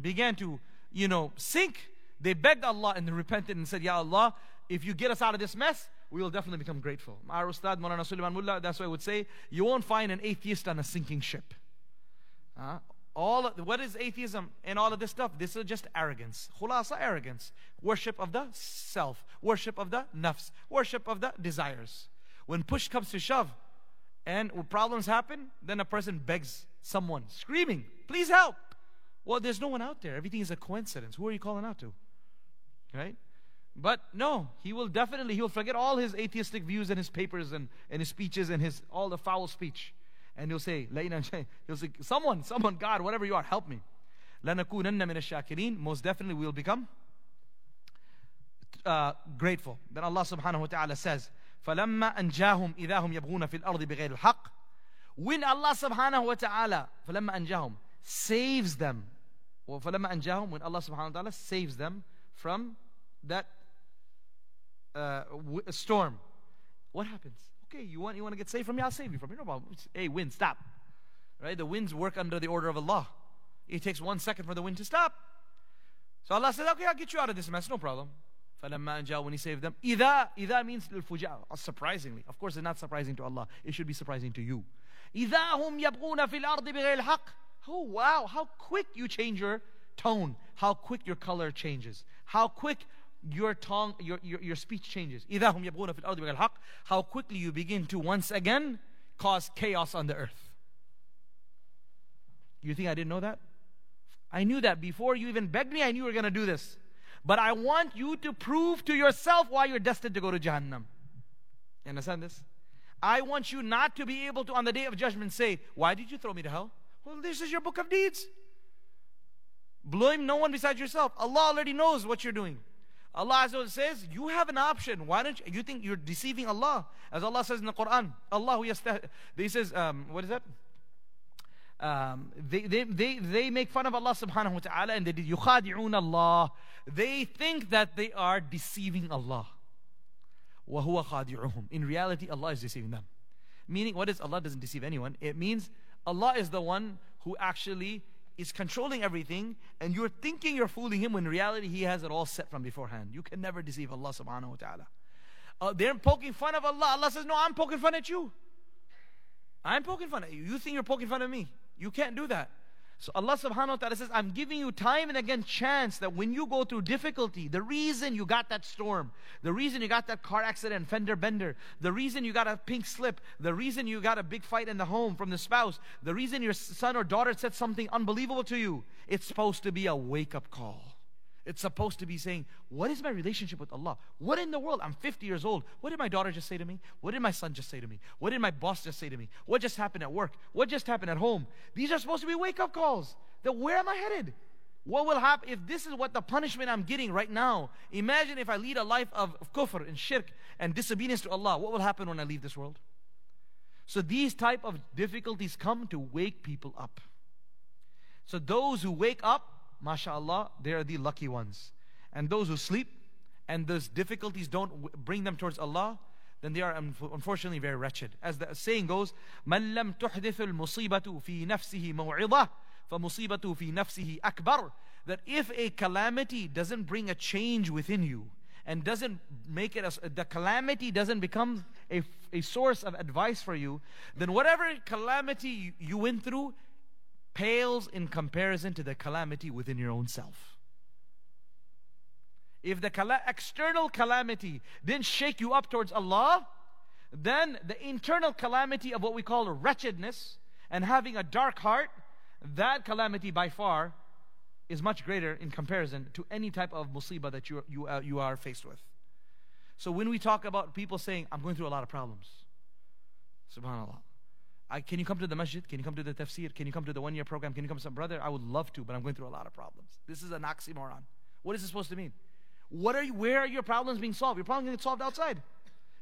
began to, you know, sink, they begged Allah and repented and said, Ya Allah, if you get us out of this mess, we will definitely become grateful. Our Ustad Maulana Sulaiman Mullah, that's why I would say, you won't find an atheist on a sinking ship. Uh, all of, what is atheism and all of this stuff? This is just arrogance. Khulasa arrogance. Worship of the self. Worship of the nafs. Worship of the desires. When push comes to shove and problems happen, then a person begs someone, screaming, please help. Well, there's no one out there. Everything is a coincidence. Who are you calling out to? Right? But no, he will definitely, he will forget all his atheistic views and his papers and, and his speeches and his all the foul speech. And he'll say, he'll say, someone, someone, God, whatever you are, help me. لَنَكُونَنَّ مِنَ الشَّاكِرِينَ Most definitely we will become uh, grateful. Then Allah subhanahu wa ta'ala says, فَلَمَّا أَنْجَاهُمْ إِذَا هُمْ يَبْغُونَ فِي الْأَرْضِ بِغَيْرِ الْحَقِّ When Allah subhanahu wa ta'ala, فَلَمَّا أَنْجَاهُمْ saves them, or فَلَمَّا أَنْجَاهُمْ when Allah subhanahu wa ta'ala saves them from that uh, storm, what happens? Okay, you want you want to get saved from me? I'll save you from me. No problem. Hey, wind, stop. Right? The winds work under the order of Allah. It takes one second for the wind to stop. So Allah said, okay, I'll get you out of this mess, no problem. فَلَمَّا أَنْجَاهُ When He saved them, إِذَا إِذَا means الفجاء. Surprisingly. Of course, it's not surprising to Allah. It should be surprising to you. إِذَا هُمْ يَبْغُونَ فِي الْأَرْضِ بِغَيْرِ الْحَقِّ Oh, wow, how quick you change your tone, how quick your color changes, how quick your tongue, your, your, your speech changes. How quickly you begin to once again cause chaos on the earth. You think I didn't know that? I knew that before you even begged me, I knew you were going to do this. But I want you to prove to yourself why you're destined to go to Jahannam. You understand this? I want you not to be able to, on the day of judgment, say, Why did you throw me to hell? Well, this is your book of deeds. Blame no one besides yourself. Allah already knows what you're doing. Allah says, You have an option. Why don't you, you think you're deceiving Allah? As Allah says in the Quran, Allah, He says, um, What is that? Um, they, they, they, they make fun of Allah subhanahu wa ta'ala and they did yukhadi'un Allah. They think that they are deceiving Allah. وَهُوَ خَادِعُهُمْ In reality, Allah is deceiving them. Meaning, what is Allah doesn't deceive anyone? It means Allah is the one who actually is controlling everything and you're thinking you're fooling him when in reality he has it all set from beforehand. You can never deceive Allah subhanahu wa ta'ala. Uh, they're poking fun of Allah. Allah says, No, I'm poking fun at you. I'm poking fun at you. You think you're poking fun at me. You can't do that. So Allah subhanahu wa ta'ala says, I'm giving you time and again chance that when you go through difficulty, the reason you got that storm, the reason you got that car accident, fender bender, the reason you got a pink slip, the reason you got a big fight in the home from the spouse, the reason your son or daughter said something unbelievable to you, it's supposed to be a wake up call. It's supposed to be saying, What is my relationship with Allah? What in the world? I'm 50 years old. What did my daughter just say to me? What did my son just say to me? What did my boss just say to me? What just happened at work? What just happened at home? These are supposed to be wake up calls. That where am I headed? What will happen if this is what the punishment I'm getting right now? Imagine if I lead a life of kufr and shirk and disobedience to Allah. What will happen when I leave this world? So these type of difficulties come to wake people up. So those who wake up mashallah, they are the lucky ones. And those who sleep and those difficulties don't bring them towards Allah, then they are unfortunately very wretched. As the saying goes, من لم تحدث المصيبة في نفسه موعظة فمصيبته في نفسه أكبر. That if a calamity doesn't bring a change within you and doesn't make it, a, the calamity doesn't become a, a source of advice for you, then whatever calamity you went through, pales in comparison to the calamity within your own self. If the cala- external calamity didn't shake you up towards Allah, then the internal calamity of what we call wretchedness and having a dark heart, that calamity by far is much greater in comparison to any type of musibah that you, you, uh, you are faced with. So when we talk about people saying, I'm going through a lot of problems, subhanAllah, I, can you come to the masjid? Can you come to the tafsir? Can you come to the one year program? Can you come to some brother? I would love to, but I'm going through a lot of problems. This is an oxymoron. What is this supposed to mean? What are you, where are your problems being solved? Your problems get solved outside.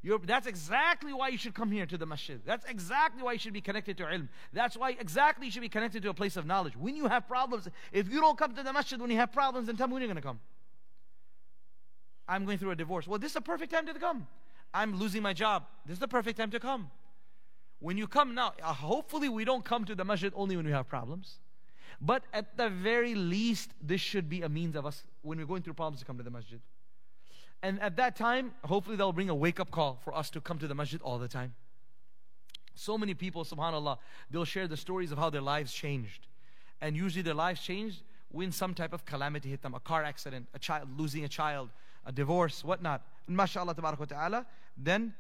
You're, that's exactly why you should come here to the masjid. That's exactly why you should be connected to ilm. That's why exactly you should be connected to a place of knowledge. When you have problems, if you don't come to the masjid when you have problems, then tell me when you're going to come. I'm going through a divorce. Well, this is the perfect time to come. I'm losing my job. This is the perfect time to come. When you come now, uh, hopefully we don't come to the masjid only when we have problems. But at the very least, this should be a means of us, when we're going through problems, to come to the masjid. And at that time, hopefully they'll bring a wake up call for us to come to the masjid all the time. So many people, subhanAllah, they'll share the stories of how their lives changed. And usually their lives changed when some type of calamity hit them a car accident, a child losing a child, a divorce, whatnot. And mashallah, ta'ala, then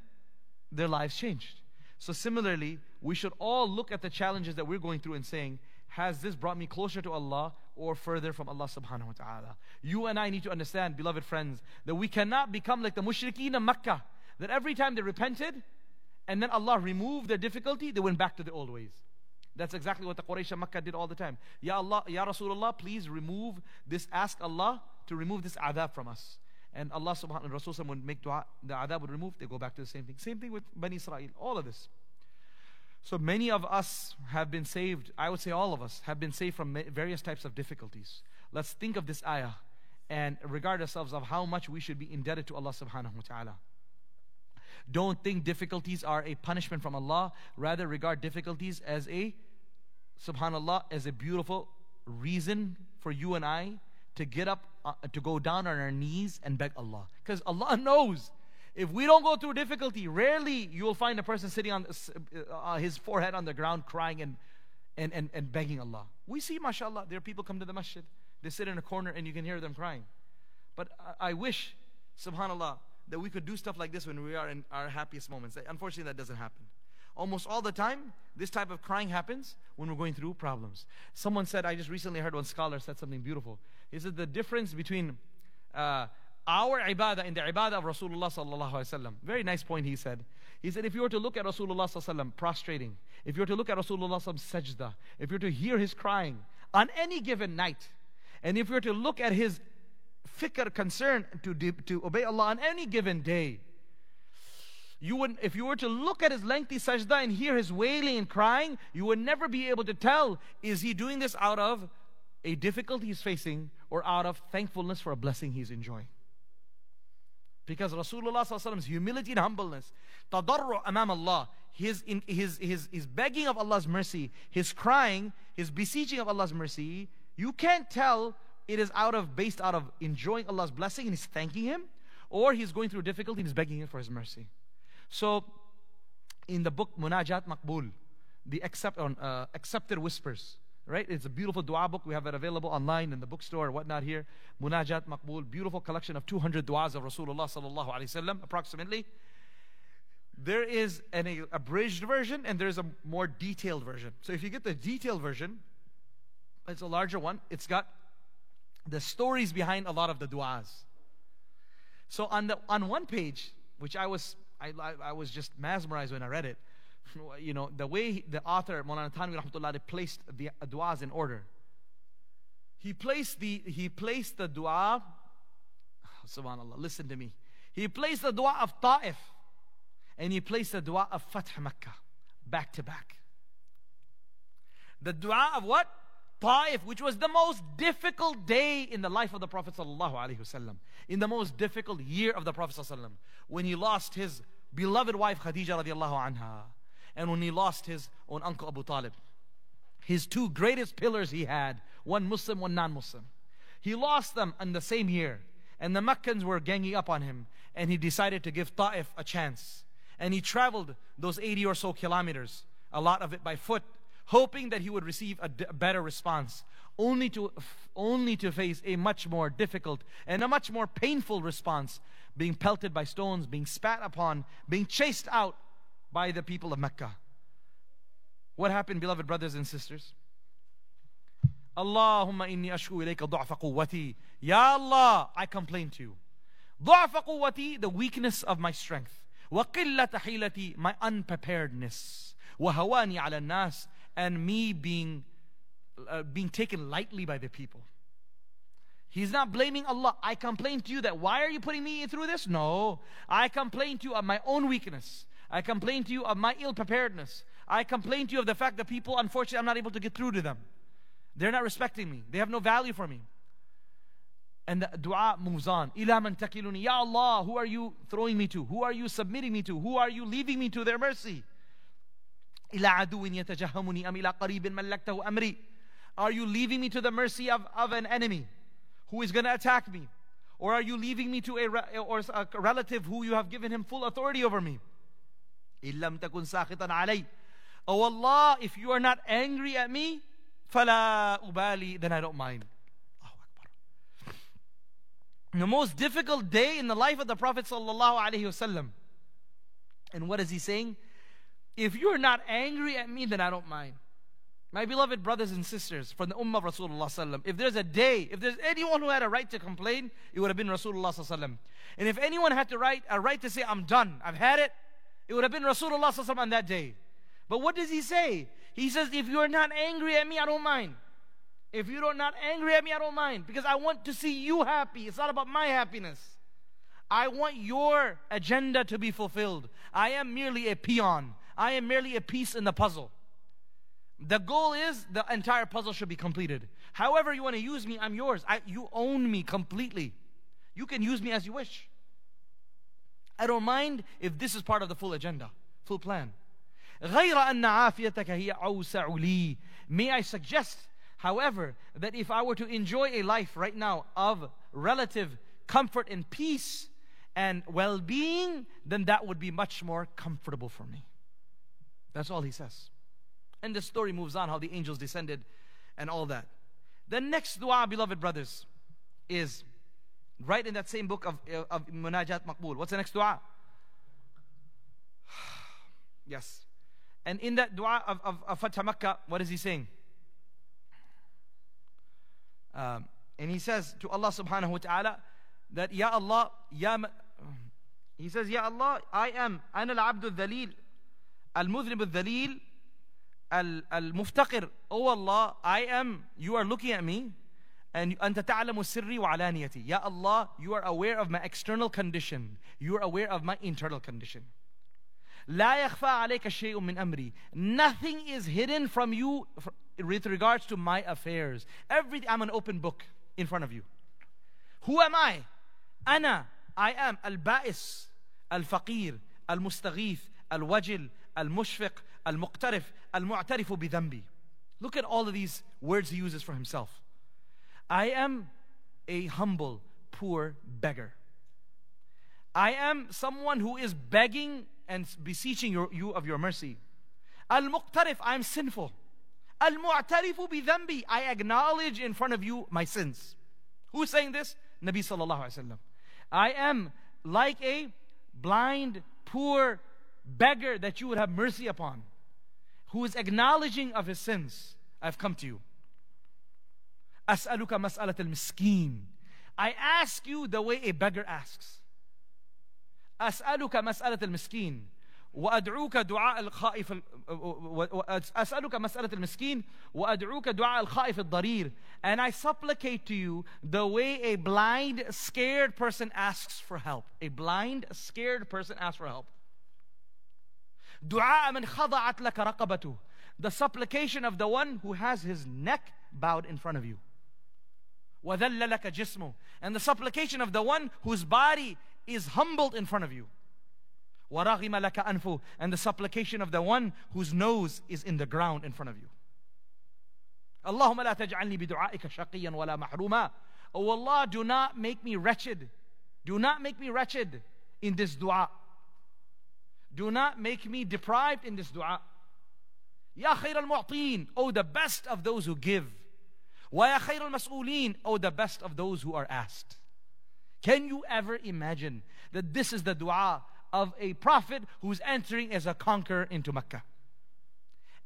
their lives changed. So, similarly, we should all look at the challenges that we're going through and saying, has this brought me closer to Allah or further from Allah subhanahu wa ta'ala? You and I need to understand, beloved friends, that we cannot become like the mushrikeen of Makkah, that every time they repented and then Allah removed their difficulty, they went back to the old ways. That's exactly what the Quraysh of Makkah did all the time. Ya Allah, Ya Rasulullah, please remove this, ask Allah to remove this adhab from us. And Allah subhanahu wa ta'ala would make dua, the adhab would remove, they go back to the same thing. Same thing with Bani Israel, all of this. So many of us have been saved, I would say all of us have been saved from various types of difficulties. Let's think of this ayah and regard ourselves of how much we should be indebted to Allah subhanahu wa ta'ala. Don't think difficulties are a punishment from Allah, rather regard difficulties as a subhanallah as a beautiful reason for you and I to get up, uh, to go down on our knees and beg Allah. Because Allah knows if we don't go through difficulty, rarely you will find a person sitting on uh, his forehead on the ground crying and, and, and, and begging Allah. We see, mashallah, there are people come to the masjid. They sit in a corner and you can hear them crying. But I, I wish, subhanAllah, that we could do stuff like this when we are in our happiest moments. Unfortunately, that doesn't happen. Almost all the time, this type of crying happens when we're going through problems. Someone said, I just recently heard one scholar said something beautiful. He said the difference between uh, our ibadah and the ibadah of Rasulullah sallallahu alaihi wasallam. Very nice point he said. He said if you were to look at Rasulullah prostrating, if you were to look at Rasulullah sajda, if you were to hear his crying on any given night, and if you were to look at his fikr concern to, to obey Allah on any given day, you would, if you were to look at his lengthy sajda and hear his wailing and crying, you would never be able to tell is he doing this out of a difficulty he's facing or out of thankfulness for a blessing he's enjoying. Because Rasulullah's humility and humbleness, tadarru amam Allah, his, in, his, his, his begging of Allah's mercy, his crying, his beseeching of Allah's mercy, you can't tell it is out of based out of enjoying Allah's blessing and he's thanking him, or he's going through difficulty and he's begging him for his mercy. So, in the book Munajat Maqbul, the accept, uh, accepted whispers, right? It's a beautiful dua book. We have it available online in the bookstore or whatnot here. Munajat Maqbul, beautiful collection of 200 duas of Rasulullah sallallahu alaihi wasallam, approximately. There is an abridged version and there's a more detailed version. So if you get the detailed version, it's a larger one. It's got the stories behind a lot of the duas. So on the on one page, which I was I, I, I was just mesmerized when I read it, you know, the way the author, Maulana Thanwi Rahmatullah, placed the du'as in order. He placed the, he placed the dua, subhanAllah, listen to me. He placed the dua of Ta'if and he placed the dua of Fath Makkah back to back. The dua of what? Ta'if, which was the most difficult day in the life of the Prophet ﷺ, in the most difficult year of the Prophet ﷺ, when he lost his beloved wife Khadija radiallahu anha and when he lost his own uncle Abu Talib. His two greatest pillars he had, one Muslim, one non-Muslim. He lost them in the same year. And the Meccans were ganging up on him. And he decided to give Ta'if a chance. And he traveled those 80 or so kilometers, a lot of it by foot, hoping that he would receive a better response, only to, only to face a much more difficult and a much more painful response, being pelted by stones, being spat upon, being chased out, by the people of Mecca. What happened, beloved brothers and sisters? Allahumma inni ashku ilayka du'fa quwwati. Ya Allah, I complain to you. Du'fa quwwati, the weakness of my strength. Wa qillata hilati, my unpreparedness. Wa hawani ala nas, and me being, uh, being taken lightly by the people. He's not blaming Allah. I complain to you that why are you putting me through this? No. I complain to you of my own weakness. I complain to you of my ill preparedness. I complain to you of the fact that people, unfortunately, I'm not able to get through to them. They're not respecting me. They have no value for me. And the dua moves on. Ila man takiluni. Ya Allah, who are you throwing me to? Who are you submitting me to? Who are you leaving me to their mercy? Ila aduwin yatajahamuni am ila qaribin mallaktahu amri. Are you leaving me to the mercy of, of an enemy who is going to attack me? Or are you leaving me to a, or a relative who you have given him full authority over me? إِن تَكُنْ سَاخِطًا عَلَيْهِ Oh Allah, if you are not angry at me, فَلَا أُبَالِي Then I don't mind. The most difficult day in the life of the Prophet sallallahu alaihi wasallam. And what is he saying? If you're not angry at me, then I don't mind. My beloved brothers and sisters from the Ummah of Rasulullah sallam, if there's a day, if there's anyone who had a right to complain, it would have been Rasulullah sallam. And if anyone had to right, a right to say, I'm done, I've had it, it would have been Rasulullah on that day. But what does he say? He says, if you are not angry at me, I don't mind. If you're not angry at me, I don't mind. Because I want to see you happy. It's not about my happiness. I want your agenda to be fulfilled. I am merely a peon. I am merely a piece in the puzzle. The goal is the entire puzzle should be completed. However you want to use me, I'm yours. I, you own me completely. You can use me as you wish. I don't mind if this is part of the full agenda, full plan. May I suggest, however, that if I were to enjoy a life right now of relative comfort and peace and well being, then that would be much more comfortable for me. That's all he says. And the story moves on how the angels descended and all that. The next dua, beloved brothers, is Right in that same book of, of Munajat Maqbul. What's the next dua? yes. And in that dua of, of, of Fath Makkah, what is he saying? Um, and he says to Allah subhanahu wa ta'ala that, Ya Allah, Ya. Ma- he says, Ya Allah, I am, أنا العبد الذليل al-al-muftakir. Oh Allah, I am, you are looking at me. and أنت تعلم سري وعلانيتي Ya Allah, you are aware of my external condition. You are aware of my internal condition. لا يخفى عليك شيء من أمري Nothing is hidden from you with regards to my affairs. Everything, I'm an open book in front of you. Who am I? أنا I am البائس الفقير المستغيث الوجل المشفق المقترف المعترف بذنبي Look at all of these words he uses for himself. I am a humble, poor beggar. I am someone who is begging and beseeching your, you of your mercy. Al-muqtarif, I am sinful. Al-mu'tarifu bi Zambi, I acknowledge in front of you my sins. Who's saying this? Nabi sallallahu alaihi wasallam. I am like a blind, poor beggar that you would have mercy upon, who is acknowledging of his sins. I've come to you. أسألك مسألة المسكين. I ask you the way a beggar asks. أسألك مسألة المسكين. وأدعوك دعاء الخائف أسألك مسألة المسكين وأدعوك دعاء الخائف الضرير and I supplicate to you the way a blind scared person asks for help a blind scared person asks for help دعاء من خضعت لك رقبته the supplication of the one who has his neck bowed in front of you وذل لك جسمه and the supplication of the one whose body is humbled in front of you وَرَغِمَ لَكَ أَنْفُ And the supplication of the one whose nose is in the ground in front of you. اللهم لا تجعلني بدعائك شقيا ولا محروما Oh Allah, do not make me wretched. Do not make me wretched in this dua. Do not make me deprived in this dua. يا خير المعطين Oh the best of those who give. ويا خير المسؤولين Oh the best of those who are asked. Can you ever imagine that this is the dua of a prophet who's entering as a conqueror into Mecca.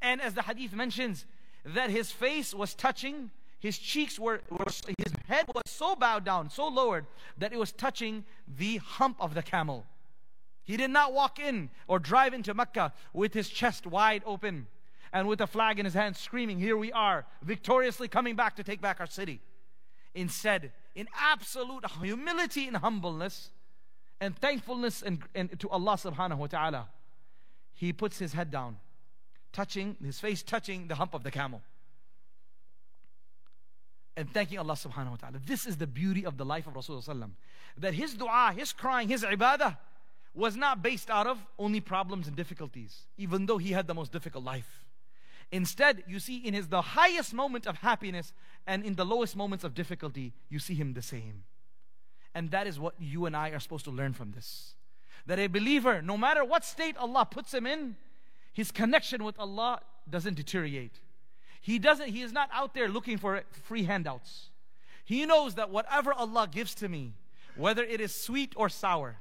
And as the hadith mentions, that his face was touching, his cheeks were, were, his head was so bowed down, so lowered, that it was touching the hump of the camel. He did not walk in or drive into Mecca with his chest wide open and with a flag in his hand, screaming, Here we are, victoriously coming back to take back our city. Instead, in absolute humility and humbleness, and thankfulness and, and to Allah subhanahu wa ta'ala, he puts his head down, touching his face, touching the hump of the camel. And thanking Allah subhanahu wa ta'ala. This is the beauty of the life of Rasulullah. That his dua, his crying, his ibadah was not based out of only problems and difficulties, even though he had the most difficult life. Instead, you see in his the highest moment of happiness and in the lowest moments of difficulty, you see him the same. And that is what you and I are supposed to learn from this. That a believer, no matter what state Allah puts him in, his connection with Allah doesn't deteriorate. He doesn't, he is not out there looking for free handouts. He knows that whatever Allah gives to me, whether it is sweet or sour,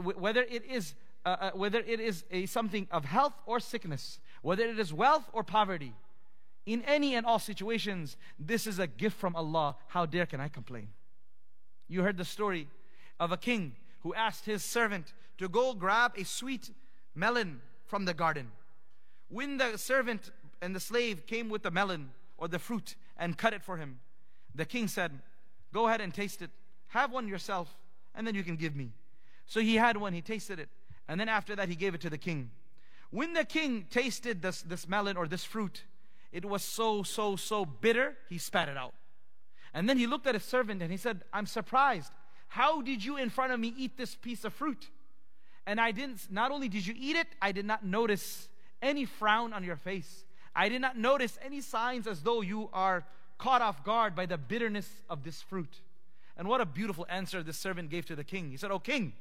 whether it is uh, uh, whether it is a something of health or sickness, whether it is wealth or poverty, in any and all situations, this is a gift from Allah. How dare can I complain? You heard the story of a king who asked his servant to go grab a sweet melon from the garden. When the servant and the slave came with the melon or the fruit and cut it for him, the king said, Go ahead and taste it. Have one yourself, and then you can give me. So he had one, he tasted it, and then after that he gave it to the king. When the king tasted this, this melon or this fruit, it was so, so, so bitter, he spat it out. And then he looked at his servant and he said, I'm surprised. How did you in front of me eat this piece of fruit? And I didn't, not only did you eat it, I did not notice any frown on your face. I did not notice any signs as though you are caught off guard by the bitterness of this fruit. And what a beautiful answer this servant gave to the king. He said, Oh, king,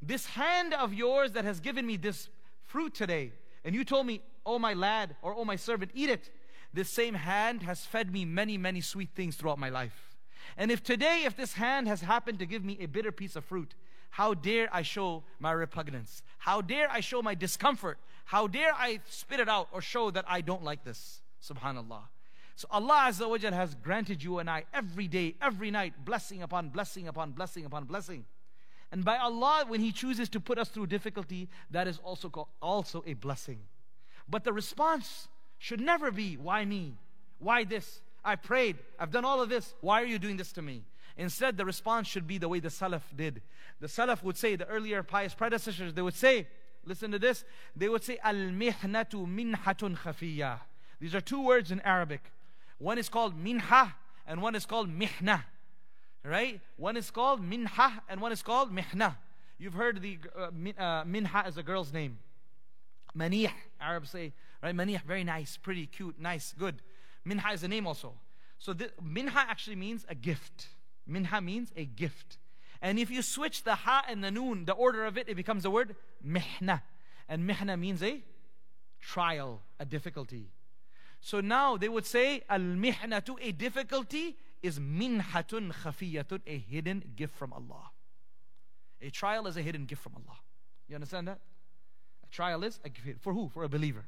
this hand of yours that has given me this fruit today, and you told me, Oh my lad, or Oh my servant, eat it, this same hand has fed me many, many sweet things throughout my life. And if today, if this hand has happened to give me a bitter piece of fruit, how dare I show my repugnance? How dare I show my discomfort? How dare I spit it out or show that I don't like this? Subhanallah. So Allah Azza wa has granted you and I every day, every night, blessing upon blessing upon blessing upon blessing. And by Allah, when He chooses to put us through difficulty, that is also called, also a blessing. But the response should never be, why me? Why this? I prayed. I've done all of this. Why are you doing this to me? Instead, the response should be the way the Salaf did. The Salaf would say, the earlier pious predecessors, they would say, listen to this, they would say, Al mihnatu minhatun khafiyya. These are two words in Arabic. One is called minha and one is called mihna. Right? One is called minha and one is called mihna. You've heard the uh, uh, minha as a girl's name. Manih, Arabs say, right? Manih, very nice, pretty, cute, nice, good. Minha is a name also. So the, minha actually means a gift. Minha means a gift. And if you switch the ha and the noon, the order of it, it becomes the word mihna. And mihna means a trial, a difficulty. So now they would say, al mihna to a difficulty, is minhatun khafiyatun, a hidden gift from Allah. A trial is a hidden gift from Allah. You understand that? A trial is a gift. For who? For a believer.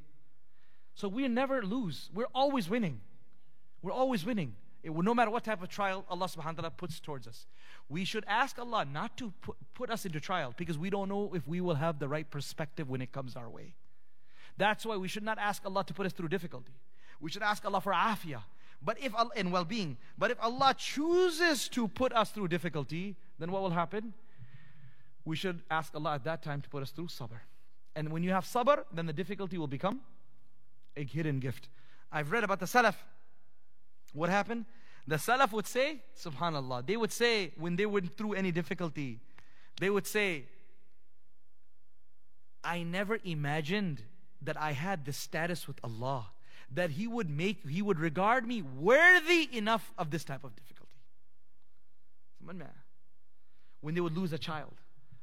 So we never lose. We're always winning. We're always winning. It, no matter what type of trial Allah subhanahu wa ta'ala puts towards us. We should ask Allah not to put, put us into trial because we don't know if we will have the right perspective when it comes our way. That's why we should not ask Allah to put us through difficulty. We should ask Allah for afiyah. But if in well-being, but if Allah chooses to put us through difficulty, then what will happen? We should ask Allah at that time to put us through sabr. And when you have sabr, then the difficulty will become a hidden gift. I've read about the Salaf. What happened? The Salaf would say, Subhanallah, they would say when they went through any difficulty, they would say, I never imagined that I had this status with Allah, that He would make, He would regard me worthy enough of this type of difficulty. When they would lose a child,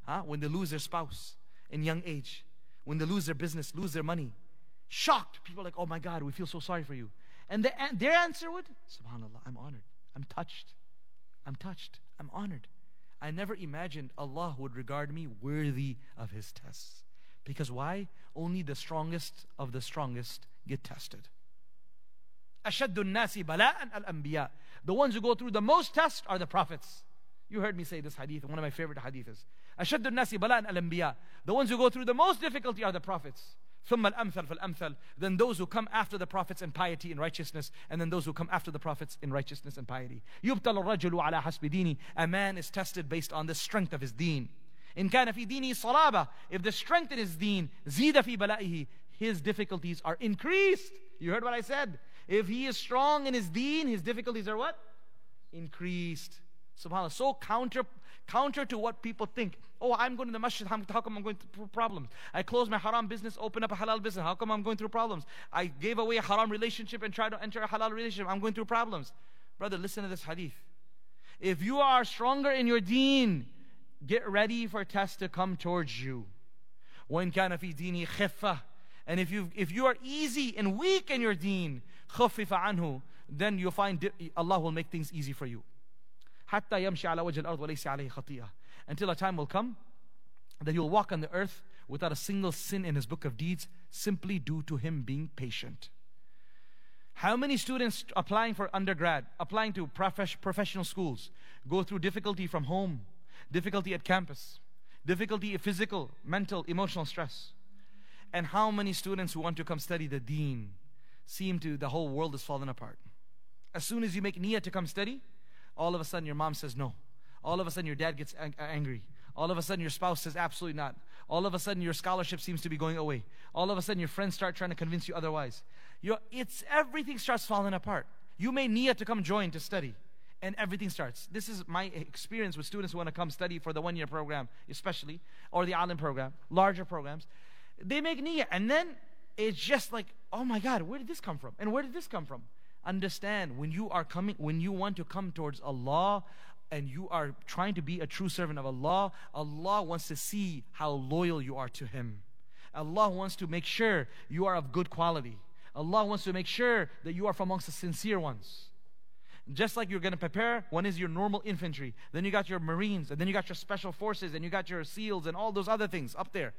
huh? when they lose their spouse in young age, when they lose their business, lose their money, shocked. People are like, oh my God, we feel so sorry for you. And the, their answer would, SubhanAllah, I'm honored. I'm touched. I'm touched. I'm honored. I never imagined Allah would regard me worthy of His tests. Because why? Only the strongest of the strongest get tested. أشد الناس بلاء الأنبياء. The ones who go through the most tests are the prophets. You heard me say this hadith, one of my favorite hadiths. أشد الناس بلاء الأنبياء. The ones who go through the most difficulty are the prophets. ثم الأمثل فالأمثل then those who come after the prophets in piety and righteousness and then those who come after the prophets in righteousness and piety يبتل الرجل على حسب ديني a man is tested based on the strength of his deen إن كان في دينه صلابة if the strength in his deen زيد في بلائه his difficulties are increased you heard what I said If he is strong in his deen, his difficulties are what? Increased. SubhanAllah. So counter, counter to what people think. Oh, I'm going to the masjid. How, come I'm going through problems? I close my haram business, open up a halal business. How come I'm going through problems? I gave away a haram relationship and tried to enter a halal relationship. I'm going through problems. Brother, listen to this hadith. If you are stronger in your deen, get ready for tests to come towards you. When kana fi dini khifa, And if you if you are easy and weak in your deen, خَفِّفَ عَنْهُ Then you'll find Allah will make things easy for you. حَتَّى يَمْشِي عَلَى وَجْهِ الْأَرْضِ وَلَيْسَ عَلَيْهِ خَطِيئَةٌ until a time will come that he will walk on the earth without a single sin in his book of deeds simply due to him being patient. How many students applying for undergrad, applying to professional schools, go through difficulty from home, difficulty at campus, difficulty physical, mental, emotional stress? And how many students who want to come study the deen Seem to, the whole world is falling apart? As soon as you make niyyah to come study, all of a sudden your mom says no. All of a sudden, your dad gets ang- angry. All of a sudden, your spouse says, absolutely not. All of a sudden, your scholarship seems to be going away. All of a sudden, your friends start trying to convince you otherwise. You're, it's everything starts falling apart. You may need to come join to study, and everything starts. This is my experience with students who want to come study for the one year program, especially, or the island program, larger programs. They make niyyah, and then it's just like, oh my God, where did this come from? And where did this come from? Understand when you are coming, when you want to come towards Allah, and you are trying to be a true servant of Allah, Allah wants to see how loyal you are to Him. Allah wants to make sure you are of good quality. Allah wants to make sure that you are from amongst the sincere ones. Just like you're going to prepare, one is your normal infantry, then you got your Marines, and then you got your special forces, and you got your SEALs, and all those other things up there.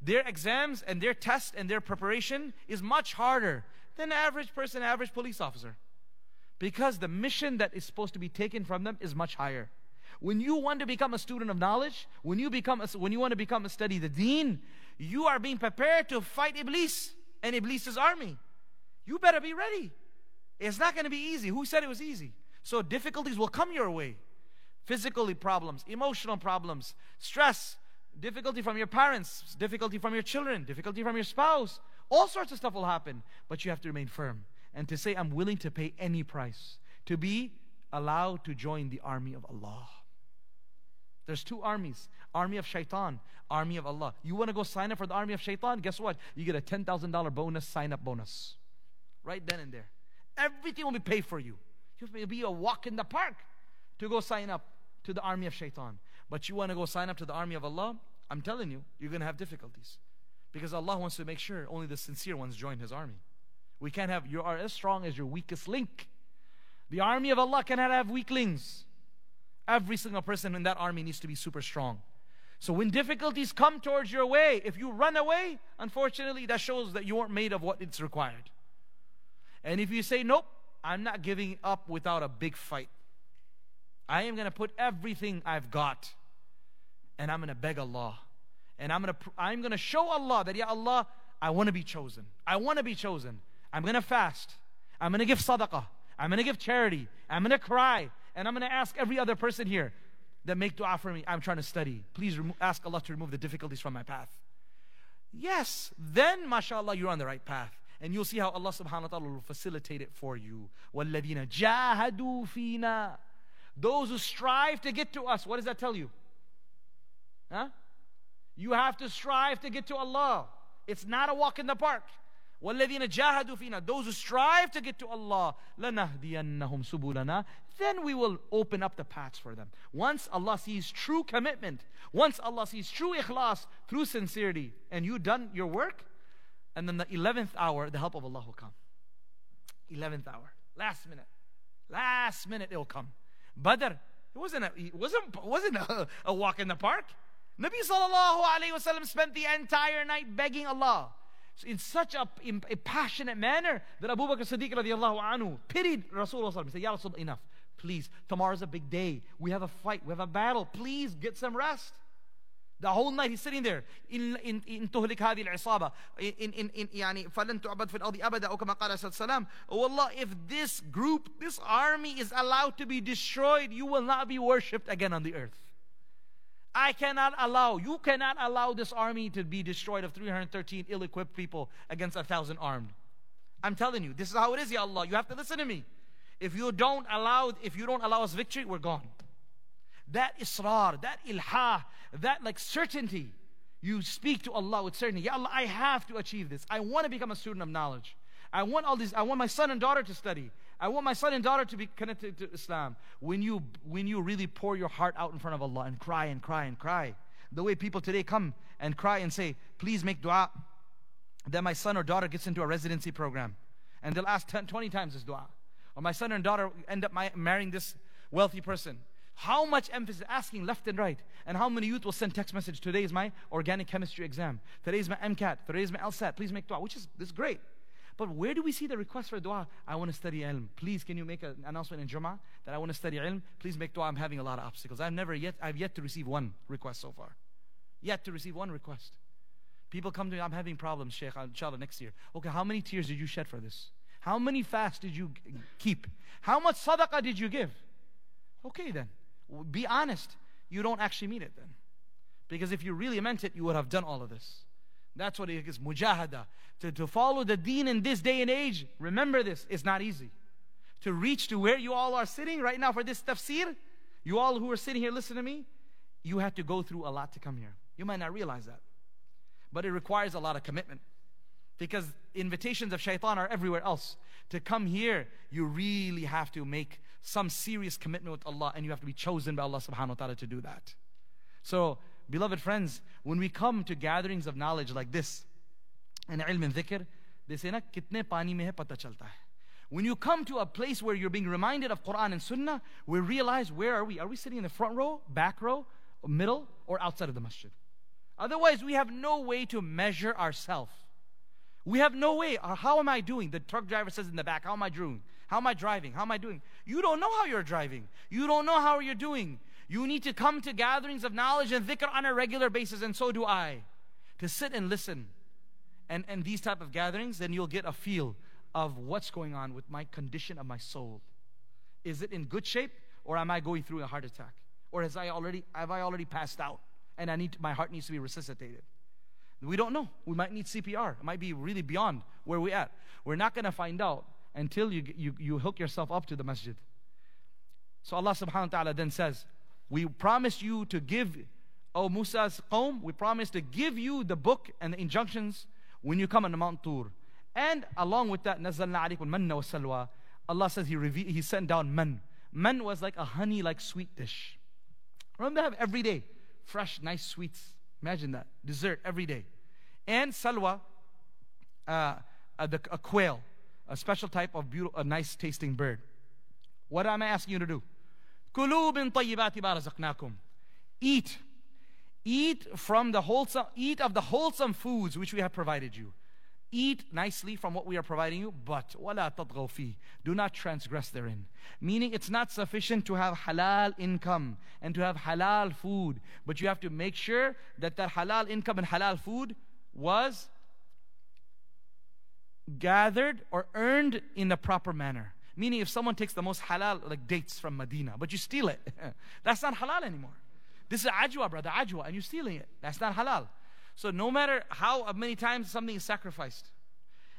Their exams and their test and their preparation is much harder than average person, average police officer. Because the mission that is supposed to be taken from them is much higher. When you want to become a student of knowledge, when you become a, when you want to become a study the deen, you are being prepared to fight Iblis and Iblis's army. You better be ready. It's not going to be easy. Who said it was easy? So difficulties will come your way. Physically problems, emotional problems, stress, difficulty from your parents, difficulty from your children, difficulty from your spouse. All sorts of stuff will happen, but you have to remain firm and to say, I'm willing to pay any price to be allowed to join the army of Allah. There's two armies army of shaitan, army of Allah. You want to go sign up for the army of shaitan? Guess what? You get a $10,000 bonus, sign up bonus. Right then and there. Everything will be paid for you. You'll be a walk in the park to go sign up to the army of shaitan. But you want to go sign up to the army of Allah? I'm telling you, you're going to have difficulties. Because Allah wants to make sure only the sincere ones join His army. We can't have, you are as strong as your weakest link. The army of Allah cannot have weaklings. Every single person in that army needs to be super strong. So when difficulties come towards your way, if you run away, unfortunately, that shows that you aren't made of what it's required. And if you say, nope, I'm not giving up without a big fight. I am going to put everything I've got and I'm going to beg Allah. And I'm going to I'm going to show Allah that ya Allah, I want to be chosen. I want to be chosen. I'm going to fast. I'm going to give sadaqah. I'm going to give charity. I'm going to cry. And I'm going to ask every other person here that make dua for me. I'm trying to study. Please remo- ask Allah to remove the difficulties from my path. Yes, then mashallah you're on the right path. And you'll see how Allah subhanahu wa ta'ala will facilitate it for you. وَالَّذِينَ جَاهَدُوا فِينَا Those who strive to get to us. What does that tell you? Huh? You have to strive to get to Allah. It's not a walk in the park. وَالَّذِينَ جَاهَدُوا فِينَا Those who strive to get to Allah, لَنَهْدِيَنَّهُمْ سُبُلَنَا Then we will open up the paths for them. Once Allah sees true commitment, once Allah sees true ikhlas, through sincerity, and you done your work, and then the 11th hour, the help of Allah will come. 11th hour. Last minute. Last minute it will come. Badr, it wasn't a, it wasn't, wasn't a, a walk in the park. Nabi sallallahu alayhi wasallam spent the entire night begging Allah in such a, in a passionate manner that Abu Bakr Siddiq radiallahu anhu pitied Rasulullah. He said, Ya Rasul, enough. Please, tomorrow's a big day. We have a fight, we have a battle. Please get some rest. The whole night he's sitting there in in in تهلك هذه العصابة in in in يعني فلن تعبد في الأرض أبدا أو كما قال عليه السلام Oh Allah if this group this army is allowed to be destroyed you will not be worshipped again on the earth I cannot allow, you cannot allow this army to be destroyed of 313 ill equipped people against a thousand armed. I'm telling you, this is how it is, Ya Allah. You have to listen to me. If you don't allow, if you don't allow us victory, we're gone. That israr, that ilha, that like certainty, you speak to Allah with certainty. Ya Allah, I have to achieve this. I want to become a student of knowledge. I want all these, I want my son and daughter to study. I want my son and daughter to be connected to Islam. When you, when you really pour your heart out in front of Allah and cry and cry and cry, the way people today come and cry and say, please make dua that my son or daughter gets into a residency program. And they'll ask 10, 20 times this dua. Or my son and daughter end up marrying this wealthy person. How much emphasis asking left and right. And how many youth will send text message, today is my organic chemistry exam. Today is my MCAT. Today is my LSAT. Please make dua, which is, this is great. But where do we see the request for dua? I want to study ilm. Please, can you make an announcement in Jummah that I want to study ilm? Please make dua. I'm having a lot of obstacles. I've never yet, I've yet to receive one request so far. Yet to receive one request. People come to me, I'm having problems, Sheikh, uh, inshallah, next year. Okay, how many tears did you shed for this? How many fasts did you keep? How much sadaqah did you give? Okay, then. Be honest. You don't actually mean it then. Because if you really meant it, you would have done all of this. That's what it is, mujahada. To, to follow the deen in this day and age, remember this, it's not easy. To reach to where you all are sitting right now for this tafsir, you all who are sitting here listen to me, you have to go through a lot to come here. You might not realize that. But it requires a lot of commitment. Because invitations of shaitan are everywhere else. To come here, you really have to make some serious commitment with Allah and you have to be chosen by Allah subhanahu wa ta'ala to do that. So Beloved friends, when we come to gatherings of knowledge like this, and ilm dhikr, they say na kitne pani mein hai pata chalta hai. When you come to a place where you're being reminded of Quran and Sunnah, we realize where are we? Are we sitting in the front row, back row, middle, or outside of the masjid? Otherwise, we have no way to measure ourselves. We have no way. How am I doing? The truck driver says in the back, How am I doing? How am I driving? How am I doing? You don't know how you're driving. You don't know how you're doing. You need to come to gatherings of knowledge and dhikr on a regular basis, and so do I. To sit and listen. And, and these type of gatherings, then you'll get a feel of what's going on with my condition of my soul. Is it in good shape, or am I going through a heart attack? Or has I already have I already passed out and I need my heart needs to be resuscitated? We don't know. We might need CPR. It might be really beyond where we're at. We're not going to find out until you, you, you hook yourself up to the masjid. So Allah subhanahu wa ta'ala then says, We promise you to give, O Musa's qawm, we promise to give you the book and the injunctions when you come on the Mount Tur. And along with that, نَزَّلْنَا عَلَيْكُمْ مَنَّ وَسَلْوَى Allah says He, reve- he sent down man. Man was like a honey like sweet dish. Remember, have every day fresh, nice sweets. Imagine that. Dessert every day. And salwa, uh, a, the, a quail, a special type of beautiful, a nice tasting bird. What am I asking you to do? Kulu bin tayyibati barazaknakum. Eat. Eat from the wholesome, eat of the wholesome foods which we have provided you. Eat nicely from what we are providing you, but wala tatghaw. Do not transgress therein. Meaning it's not sufficient to have halal income and to have halal food, but you have to make sure that that halal income and halal food was gathered or earned in the proper manner. Meaning, if someone takes the most halal, like dates from Medina, but you steal it, that's not halal anymore. This is ajwa, brother, ajwa, and you're stealing it. That's not halal. So, no matter how many times something is sacrificed,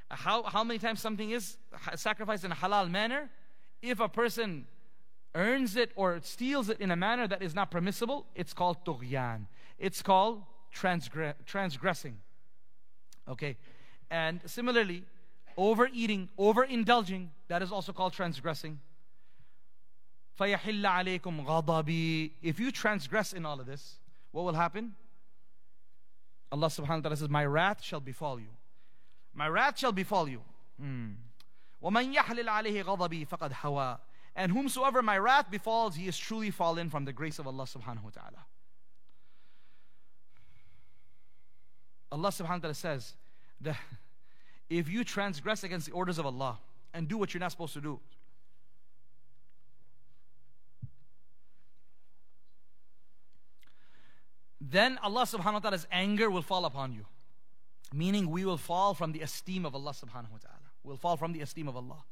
how, how many times something is sacrificed in a halal manner, if a person earns it or steals it in a manner that is not permissible, it's called tughyan. It's called transgre- transgressing. Okay? And similarly, overeating, overindulging, that is also called transgressing. فَيَحِلَّ عَلَيْكُمْ غَضَبِي If you transgress in all of this, what will happen? Allah subhanahu wa ta'ala says, My wrath shall befall you. My wrath shall befall you. Hmm. وَمَنْ يَحْلِلْ عَلَيْهِ غَضَبِي فَقَدْ هَوَى And whomsoever my wrath befalls, he is truly fallen from the grace of Allah subhanahu wa ta'ala. Allah subhanahu wa ta'ala says that if you transgress against the orders of Allah and do what you're not supposed to do, then Allah subhanahu wa ta'ala's anger will fall upon you. Meaning we will fall from the esteem of Allah subhanahu wa ta'ala. We'll fall from the esteem of Allah.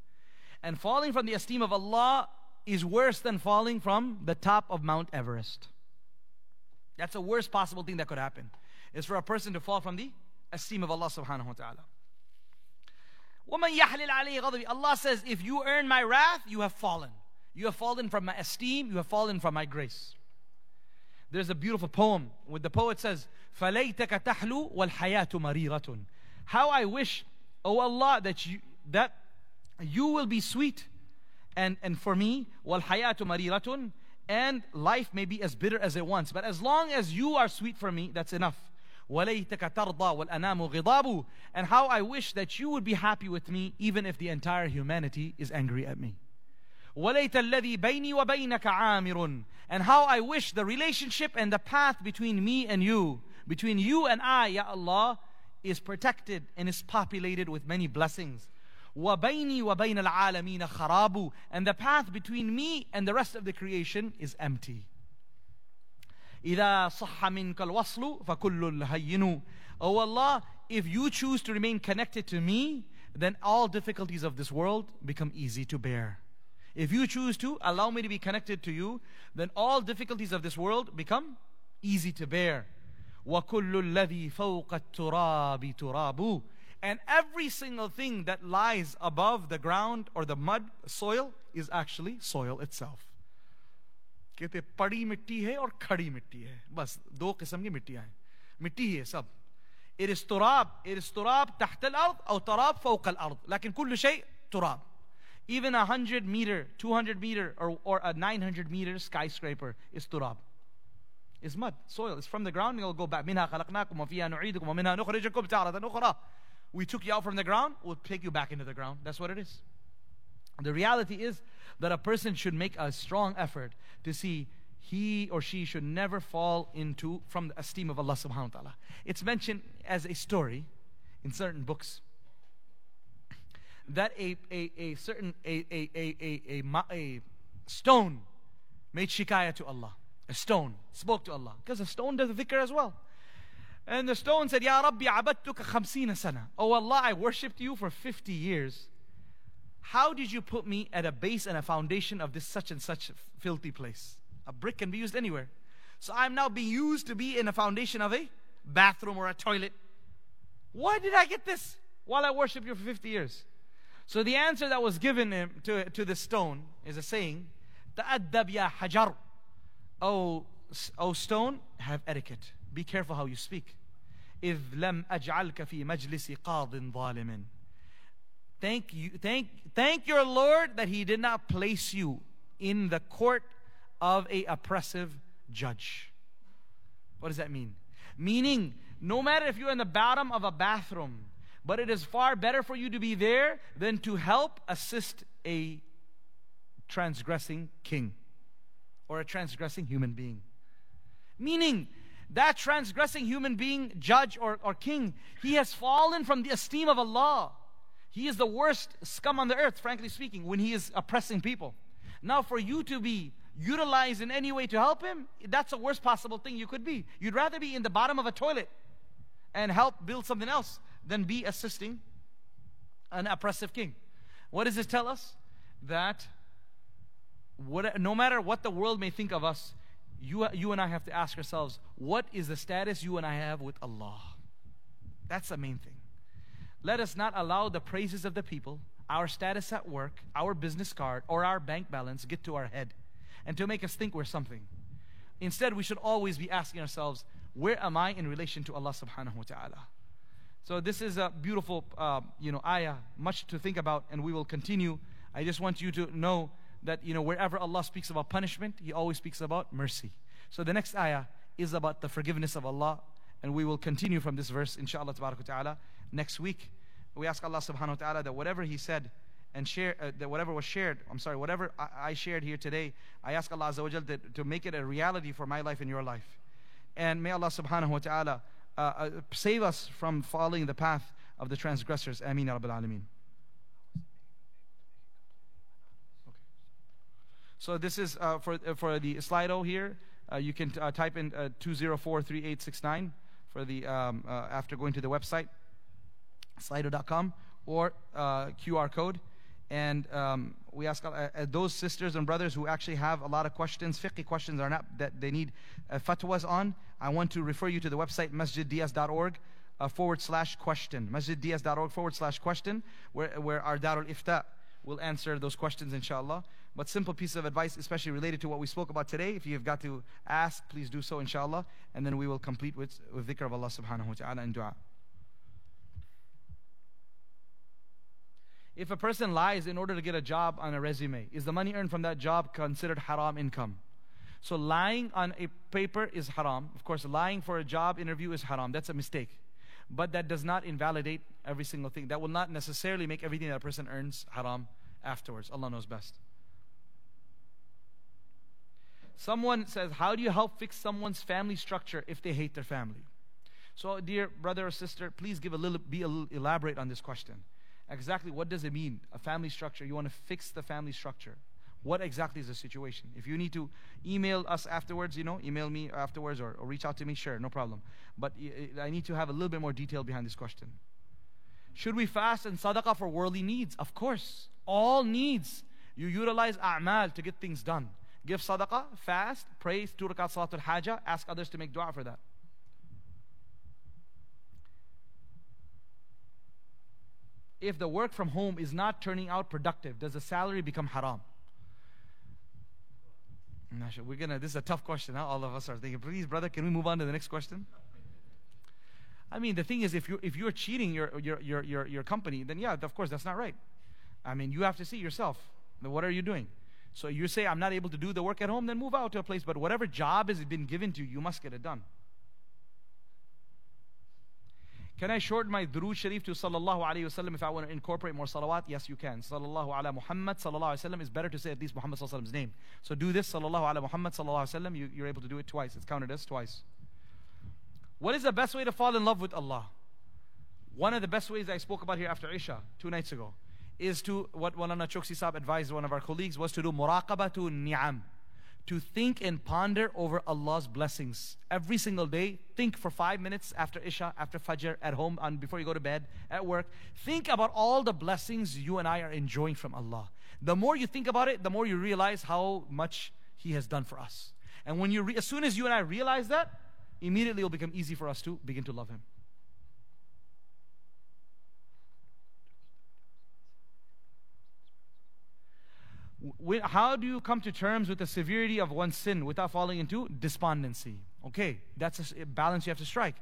And falling from the esteem of Allah is worse than falling from the top of Mount Everest. That's the worst possible thing that could happen is for a person to fall from the esteem of Allah subhanahu wa ta'ala. وَمَنْ يَحْلِلْ عَلَيْهِ غَضَبِ Allah says, if you earn my wrath, you have fallen. You have fallen from my esteem, you have fallen from my grace. There's a beautiful poem where the poet says, فَلَيْتَكَ تَحْلُو وَالْحَيَاةُ مَرِيرَةٌ How I wish, O Allah, that you, that you will be sweet. And, and for me, وَالْحَيَاةُ مَرِيرَةٌ And life may be as bitter as it wants. But as long as you are sweet for me, that's enough. وَلَيْتَكَ تَرْضَى وَالْأَنَامُ غِضَابُ And how I wish that you would be happy with me, even if the entire humanity is angry at me. وَلَيْتَ الَّذِي بَيْنِي وَبَيْنَكَ عَامِرٌ And how I wish the relationship and the path between me and you, between you and I, Ya Allah, is protected and is populated with many blessings. وَبَيْنِي وَبَيْنَ الْعَالَمِينَ خَرَابُ And the path between me and the rest of the creation is empty. إِذَا صَحَّ مِنْكَ الْوَصْلُ فَكُلُّ الْهَيِّنُ Oh Allah, if you choose to remain connected to me, then all difficulties of this world become easy to bear. If you choose to allow me to be connected to you, then all difficulties of this world become easy to bear. وَكُلُّ الَّذِي فَوْقَ التُّرَابِ تُرَابُ And every single thing that lies above the ground or the mud, soil, is actually soil itself. कहते पड़ी मिट्टी है और खड़ी मिट्टी है बस दो किस्म की मिट्टियां हैं मिट्टी ही है सब it is تراب it is تراب تحت الأرض أو تراب فوق الأرض لكن كل شيء تراب even a 100 meter 200 meter or, or a 900 meter skyscraper is turab it's mud soil it's from the ground it'll go back منها خلقناكم وفيها نعيدكم ومنها نخرجكم تارة أخرى We took you out from the ground, we'll take you back into the ground. That's what it is. The reality is that a person should make a strong effort to see he or she should never fall into from the esteem of Allah subhanahu wa ta'ala. It's mentioned as a story in certain books that a, a, a certain a, a, a, a, a, stone made shikayah to Allah. A stone spoke to Allah because a stone does dhikr as well. And the stone said, Ya Rabbi abadtuka khamsina sana. Oh Allah, I worshipped you for 50 years. How did you put me at a base and a foundation of this such and such filthy place? A brick can be used anywhere. So I'm now being used to be in a foundation of a bathroom or a toilet. Why did I get this while I worship you for 50 years? So the answer that was given to, to the stone is a saying, تَأَدَّبْ يَا حَجَرُ Oh, oh stone, have etiquette. Be careful how you speak. إِذْ لَمْ أَجْعَلْكَ فِي مَجْلِسِ قَاضٍ ظَالِمٍ Thank you, thank, thank your Lord that He did not place you in the court of a oppressive judge. What does that mean? Meaning, no matter if you're in the bottom of a bathroom, but it is far better for you to be there than to help assist a transgressing king or a transgressing human being. Meaning, that transgressing human being, judge or, or king, he has fallen from the esteem of Allah. He is the worst scum on the earth, frankly speaking, when he is oppressing people. Now, for you to be utilized in any way to help him, that's the worst possible thing you could be. You'd rather be in the bottom of a toilet and help build something else than be assisting an oppressive king. What does this tell us? That what, no matter what the world may think of us, you, you and I have to ask ourselves, what is the status you and I have with Allah? That's the main thing. Let us not allow the praises of the people, our status at work, our business card, or our bank balance get to our head and to make us think we're something. Instead, we should always be asking ourselves, where am I in relation to Allah subhanahu wa ta'ala? So this is a beautiful, uh, you know, ayah, much to think about, and we will continue. I just want you to know that, you know, wherever Allah speaks about punishment, He always speaks about mercy. So the next ayah is about the forgiveness of Allah, and we will continue from this verse, inshallah ta'ala, next week. We ask Allah subhanahu wa ta'ala that whatever He said, and share uh, that whatever was shared i'm sorry whatever I, I, shared here today i ask allah Azza wa Jal to, to make it a reality for my life and your life. And may allah subhanahu wa ta'ala uh, uh, save us from following the path of the transgressors. Ameen rabbil alameen. So this is uh, for, uh, for the slido here. Uh, you can type in 2043869 for the um, after going to the website slido.com or qr code and um, we ask uh, uh, those sisters and brothers who actually have a lot of questions, fiqh questions are not that they need uh, fatwas on. I want to refer you to the website masjidds.org uh, forward slash question. Masjidds.org forward slash question, where, where our Darul Ifta will answer those questions, inshallah. But simple piece of advice, especially related to what we spoke about today. If you've got to ask, please do so, inshallah. And then we will complete with, with dhikr of Allah subhanahu wa ta'ala and dua. If a person lies in order to get a job on a resume, is the money earned from that job considered haram income? So lying on a paper is haram. Of course, lying for a job interview is haram. That's a mistake. But that does not invalidate every single thing. That will not necessarily make everything that a person earns haram afterwards. Allah knows best. Someone says, How do you help fix someone's family structure if they hate their family? So, dear brother or sister, please give a little, be a little elaborate on this question exactly what does it mean a family structure? You want to fix the family structure. What exactly is the situation? If you need to email us afterwards you know email me afterwards or, or reach out to me sure no problem. But i need to have a little bit more detail behind this question. Should we fast and sadaqah for worldly needs? Of course. All needs. You utilize a'mal to get things done. Give sadaqah fast pray two salatul haja ask others to make dua for that if the work from home is not turning out productive, does the salary become haram? I'm not sure. We're gonna. This is a tough question. Huh? All of us are thinking. Please, brother, can we move on to the next question? I mean, the thing is, if you if you're cheating your your your your, your company, then yeah, of course, that's not right. I mean, you have to see yourself. What are you doing? So you say, I'm not able to do the work at home, then move out to a place. But whatever job has been given to you, you must get it done. Can I shorten my durood sharif to sallallahu alayhi wasallam if I want to incorporate more salawat? Yes, you can. Sallallahu ala Muhammad sallallahu alayhi wasallam is better to say at least Muhammad sallallahu alayhi wasallam's name. So do this sallallahu ala Muhammad sallallahu alayhi wasallam. You, you're able to do it twice. It's counted as twice. What is the best way to fall in love with Allah? One of the best ways I spoke about here after Isha two nights ago is to what Maulana Choksi Saab advised one of our colleagues was to do muraqabah to ni'am to think and ponder over Allah's blessings. Every single day, think for five minutes after Isha, after Fajr, at home, and before you go to bed, at work. Think about all the blessings you and I are enjoying from Allah. The more you think about it, the more you realize how much He has done for us. And when you, re- as soon as you and I realize that, immediately it will become easy for us to begin to love Him. How do you come to terms with the severity of one's sin without falling into despondency? Okay, that's a balance you have to strike.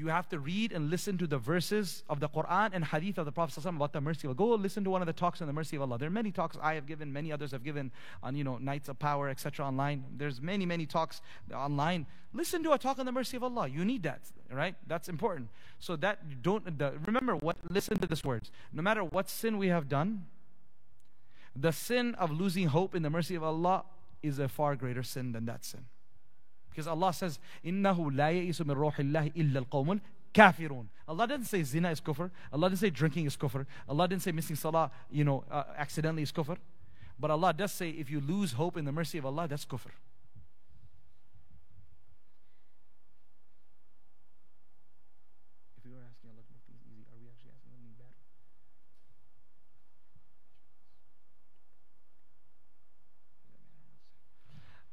You have to read and listen to the verses of the Quran and Hadith of the Prophet about the mercy of Allah. Go listen to one of the talks on the mercy of Allah. There are many talks I have given, many others have given on you know nights of power, etc. Online. There's many many talks online. Listen to a talk on the mercy of Allah. You need that, right? That's important. So that don't the, remember what. Listen to these words. No matter what sin we have done, the sin of losing hope in the mercy of Allah is a far greater sin than that sin. Because Allah says, إِنَّهُ لَا يَئِسُ مِن رُوحِ اللَّهِ إِلَّا الْقَوْمُ الْكَافِرُونَ Allah didn't say zina is kufr. Allah didn't say drinking is kufr. Allah didn't say missing salah, you know, uh, accidentally is kufr. But Allah does say if you lose hope in the mercy of Allah, that's kufr.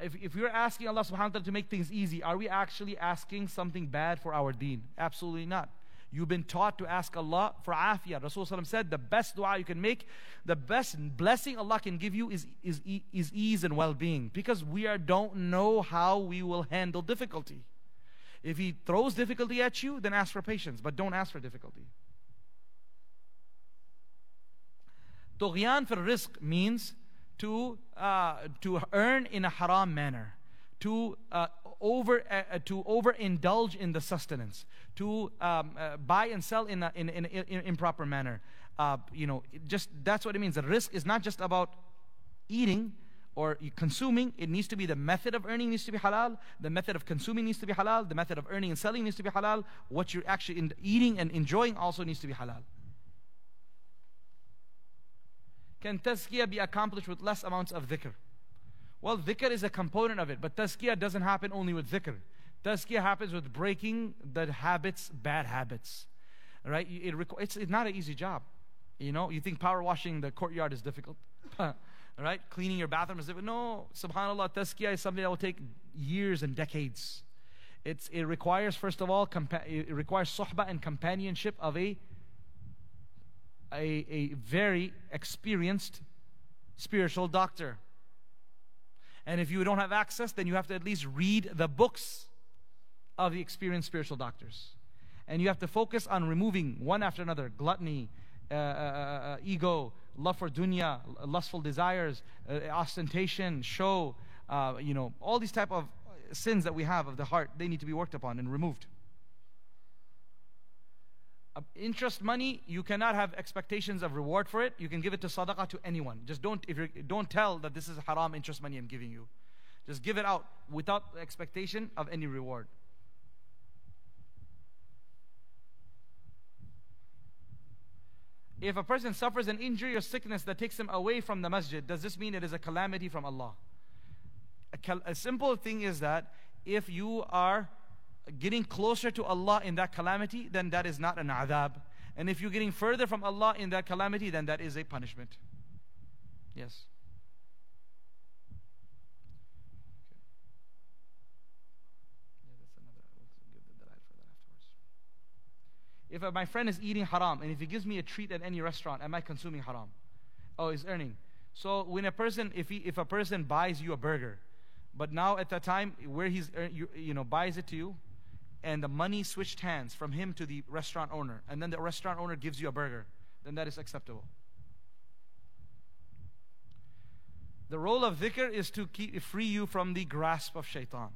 If, if we're asking Allah subhanahu wa ta'ala to make things easy, are we actually asking something bad for our deen? Absolutely not. You've been taught to ask Allah for afiyah. Rasulullah said the best dua you can make, the best blessing Allah can give you is, is, is ease and well being. Because we are, don't know how we will handle difficulty. If He throws difficulty at you, then ask for patience, but don't ask for difficulty. Tughyan for rizq means to, uh, to earn in a haram manner, to uh, over uh, to overindulge in the sustenance, to um, uh, buy and sell in an in, in, in, improper manner. Uh, you know, just that's what it means. The rizq is not just about eating or consuming. It needs to be the method of earning needs to be halal. The method of consuming needs to be halal. The method of earning and selling needs to be halal. What you're actually eating and enjoying also needs to be halal. Can tazkiyah be accomplished with less amounts of dhikr? Well, dhikr is a component of it, but tazkiyah doesn't happen only with dhikr. Tazkiyah happens with breaking the habits, bad habits. Right? It, it's, it's not an easy job. You know, you think power washing the courtyard is difficult. right? Cleaning your bathroom is difficult. No, subhanAllah, tazkiyah is something that will take years and decades. It's, it requires, first of all, compa- it requires sohbah and companionship of a a, a very experienced spiritual doctor. And if you don't have access, then you have to at least read the books of the experienced spiritual doctors. And you have to focus on removing one after another gluttony, uh, uh, uh, uh ego, love for dunya, lustful desires, uh, ostentation, show, uh, you know, all these type of sins that we have of the heart, they need to be worked upon and removed Uh, interest money, you cannot have expectations of reward for it. You can give it to sadaqah to anyone. Just don't if you don't tell that this is haram interest money I'm giving you. Just give it out without expectation of any reward. If a person suffers an injury or sickness that takes him away from the masjid, does this mean it is a calamity from Allah? A, a simple thing is that if you are getting closer to Allah in that calamity, then that is not an adhab. And if you're getting further from Allah in that calamity, then that is a punishment. Yes. If uh, my friend is eating haram and if he gives me a treat at any restaurant, am I consuming haram? Oh, he's earning. So when a person, if he, if a person buys you a burger, but now at that time where he's you, you know buys it to you, and the money switched hands from him to the restaurant owner, and then the restaurant owner gives you a burger, then that is acceptable. The role of dhikr is to keep, free you from the grasp of shaitan.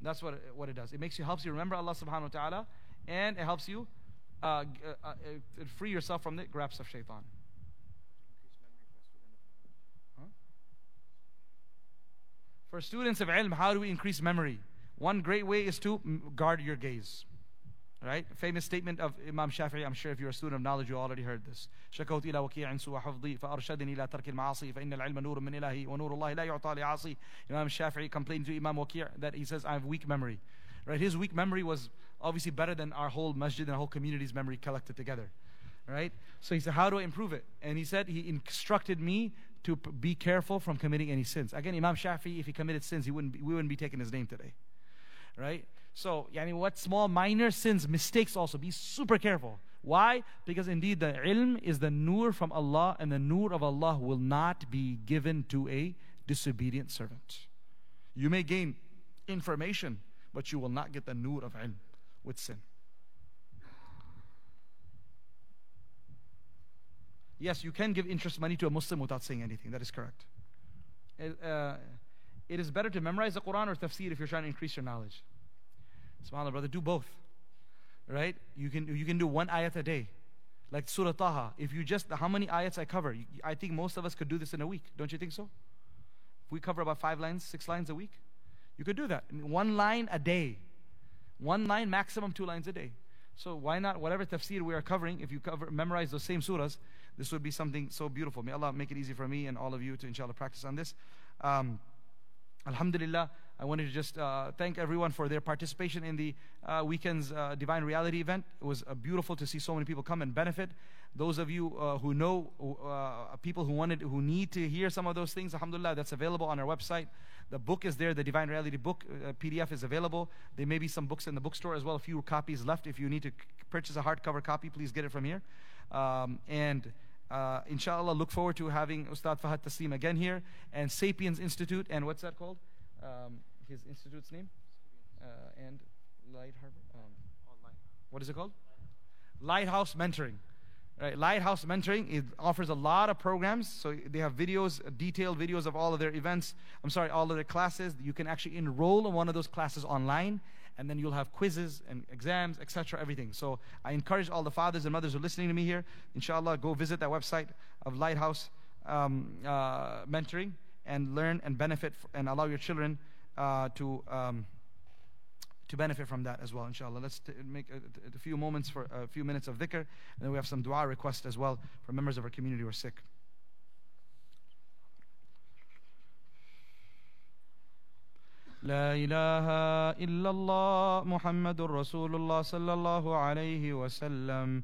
That's what, what it does. It makes you helps you remember Allah subhanahu wa ta'ala and it helps you uh, uh, uh, free yourself from the grasp of shaitan. For students of ilm, how do we increase memory? One great way is to guard your gaze. Right? Famous statement of Imam Shafi'i, I'm sure if you're a student of knowledge, you already heard this. شكوت إلى وكيع سوى حفظي فأرشدني إلى ترك المعاصي فإن العلم نور من إلهي ونور الله لا يعطى لعاصي. Imam Shafi'i complained to Imam Waki' that he says, I have weak memory. Right? His weak memory was obviously better than our whole masjid and our whole community's memory collected together. Right? So he said, How do I improve it? And he said, He instructed me to be careful from committing any sins. Again, Imam Shafi'i, if he committed sins, he wouldn't be, we wouldn't be taking his name today. Right? So, yani what small minor sins, mistakes also, be super careful. Why? Because indeed the ilm is the nur from Allah, and the nur of Allah will not be given to a disobedient servant. You may gain information, but you will not get the nur of ilm with sin. Yes, you can give interest money to a Muslim without saying anything. That is correct. It, uh, it is better to memorize the Quran or tafsir if you're trying to increase your knowledge. SubhanAllah, brother, do both. Right? You can, you can do one ayat a day. Like Surah Taha. If you just, how many ayats I cover? I think most of us could do this in a week. Don't you think so? If we cover about five lines, six lines a week, you could do that. One line a day. One line, maximum two lines a day. So why not, whatever tafsir we are covering, if you cover, memorize those same surahs, this would be something so beautiful. May Allah make it easy for me and all of you to inshallah practice on this. Um, Alhamdulillah, I wanted to just uh, thank everyone for their participation in the uh, weekend's uh, Divine Reality event. It was uh, beautiful to see so many people come and benefit. Those of you uh, who know uh, people who wanted, who need to hear some of those things, Alhamdulillah, that's available on our website. The book is there, the Divine Reality book PDF is available. There may be some books in the bookstore as well, a few copies left. If you need to purchase a hardcover copy, please get it from here. Um, and uh, inshallah, look forward to having Ustad Fahad Taslim again here and Sapiens Institute and what's that called? Um, his institute's name? Uh, and Light Harbor? Um, what is it called? Lighthouse Mentoring. Right, Lighthouse Mentoring it offers a lot of programs. So they have videos, detailed videos of all of their events. I'm sorry, all of their classes. You can actually enroll in one of those classes online, and then you'll have quizzes and exams, etc. Everything. So I encourage all the fathers and mothers who are listening to me here. Inshallah, go visit that website of Lighthouse um, uh, Mentoring and learn and benefit f- and allow your children uh, to. Um, to benefit from that as well, inshallah. Let's t- make a, a few moments for a few minutes of dhikr, and then we have some dua requests as well for members of our community who are sick. لا إله إلا الله محمد رسول الله صلى الله عليه وسلم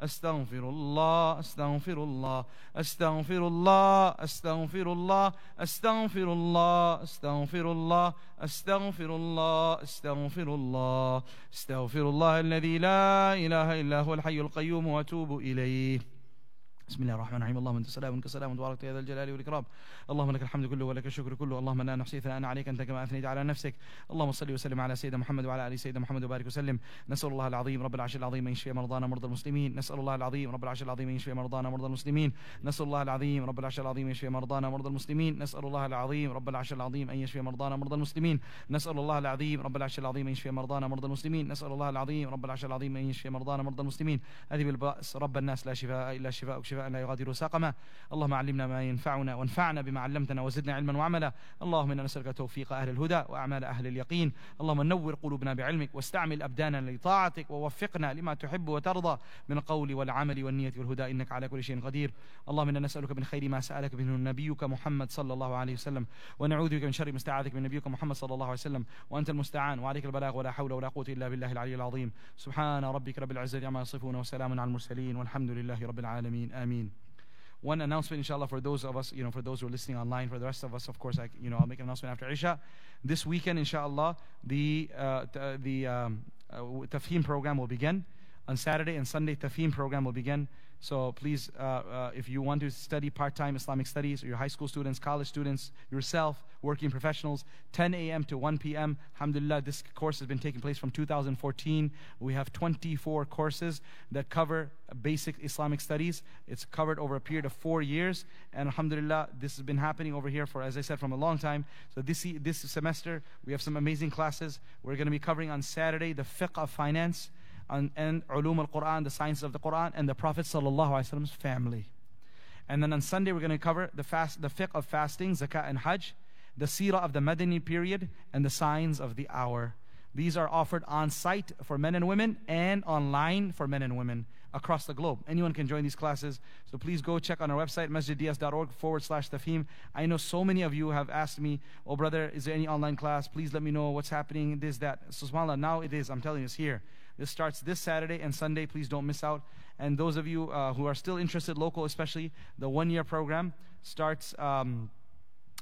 أستغفر الله أستغفر الله أستغفر الله أستغفر الله أستغفر الله أستغفر الله أستغفر الله أستغفر الله أستغفر الله الذي لا إله إلا هو الحي القيوم وأتوب إليه. بسم الله الرحمن الرحيم. اللهم انت السلام وانت السلام وتبارك يا ذا الجلال والإكرام. اللهم لك الحمد كله ولك الشكر كله. اللهم لا نحصي ثناء عليك أنت كما أثنيت على نفسك. اللهم صل وسلم على سيدنا محمد وعلى آل سيدنا محمد وبارك وسلم. نسأل الله العظيم رب العرش العظيم أن يشفي مرضانا مرضى المسلمين. نسأل الله العظيم رب العرش العظيم أن يشفي مرضانا مرضى المسلمين. نسأل الله العظيم رب العرش العظيم أن يشفي مرضانا مرضى المسلمين. نسأل الله العظيم رب العرش العظيم أن يشفي مرضانا مرضى المسلمين. نسأل الله العظيم رب العرش العظيم أن يشفي مرضانا مرضى المسلمين. نسأل الله العظيم رب العرش العظيم أن يشفي مرضانا مرضى المسلمين. اذهب الباس رب الناس لا شفاء إلا شفاءك شفاء لا يغادر سقما اللهم علمنا ما ينفعنا وانفعنا بما علمتنا وزدنا علما وعملا. اللهم إنا نسألك توفيق أهل الهدى وأعمال أهل اليقين. اللهم نور قلوبنا بعلمك واستعمل ابداننا لطاعتك ووفقنا لما تحب وترضى. من القول والعمل والنية والهدى إنك على كل شيء قدير. اللهم إنا نسألك من خير ما سألك منه نبيك محمد صلى الله عليه وسلم. ونعوذ بك من شر ما استعاذك من نبيك محمد صلى الله عليه وسلم. وأنت المستعان وعليك البلاغ ولا حول ولا قوة إلا بالله العلي العظيم. سبحان ربك رب العزة عما يصفون وسلام على المرسلين والحمد لله رب العالمين. Amin. One announcement, inshallah, for those of us, you know, for those who are listening online, for the rest of us, of course, I, you know, I'll make an announcement after Isha. This weekend, inshallah, the uh, t- uh, the um, uh, program will begin on Saturday and Sunday. Tafhim program will begin. So please, uh, uh, if you want to study part-time Islamic studies, your high school students, college students, yourself, working professionals, 10 a.m. to 1 p.m. Alhamdulillah, this course has been taking place from 2014. We have 24 courses that cover basic Islamic studies. It's covered over a period of four years, and Alhamdulillah, this has been happening over here for, as I said, from a long time. So this this semester, we have some amazing classes. We're going to be covering on Saturday the fiqh of finance and, and ulum al-Quran, the sciences of the Quran, and the Prophet wasallam's family. And then on Sunday, we're going to cover the fast, the fiqh of fasting, zakat, and hajj, the seerah of the Madani period, and the signs of the hour. These are offered on site for men and women and online for men and women across the globe. Anyone can join these classes. So please go check on our website, masjidds.org forward slash tafhim. I know so many of you have asked me, oh brother, is there any online class? Please let me know what's happening, this, that. So subhanAllah, now it is. I'm telling you, it's here. This starts this Saturday and Sunday. Please don't miss out. And those of you uh, who are still interested, local especially, the one year program starts um,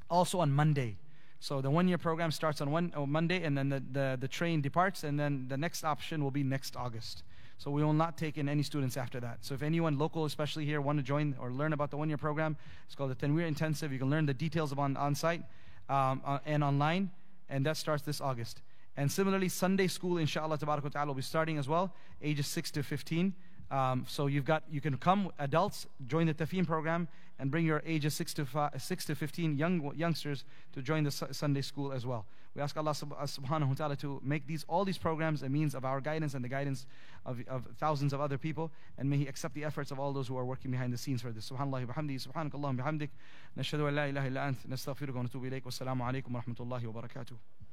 also on Monday. So the one year program starts on one on Monday, and then the, the, the train departs, and then the next option will be next August. So we will not take in any students after that. So if anyone local, especially here, want to join or learn about the one year program, it's called the Tanweer Intensive. You can learn the details on, on site um, uh, and online, and that starts this August. And similarly, Sunday school, inshallah, tabarak ta'ala, will be starting as well, ages 6 to 15. Um, so you've got, you can come, adults, join the Tafhim program and bring your ages 6 to, five, 6 to 15 young, youngsters to join the Sunday school as well. We ask Allah uh, subhanahu wa ta'ala to make these, all these programs a means of our guidance and the guidance of, of thousands of other people. And may He accept the efforts of all those who are working behind the scenes for this. Subhanallah bihamdi, subhanakallah bihamdik. Nashadu an la ilaha illa ant, nastaghfiruka wa natubu ilayk. Wassalamu alaikum wa rahmatullahi wa barakatuh.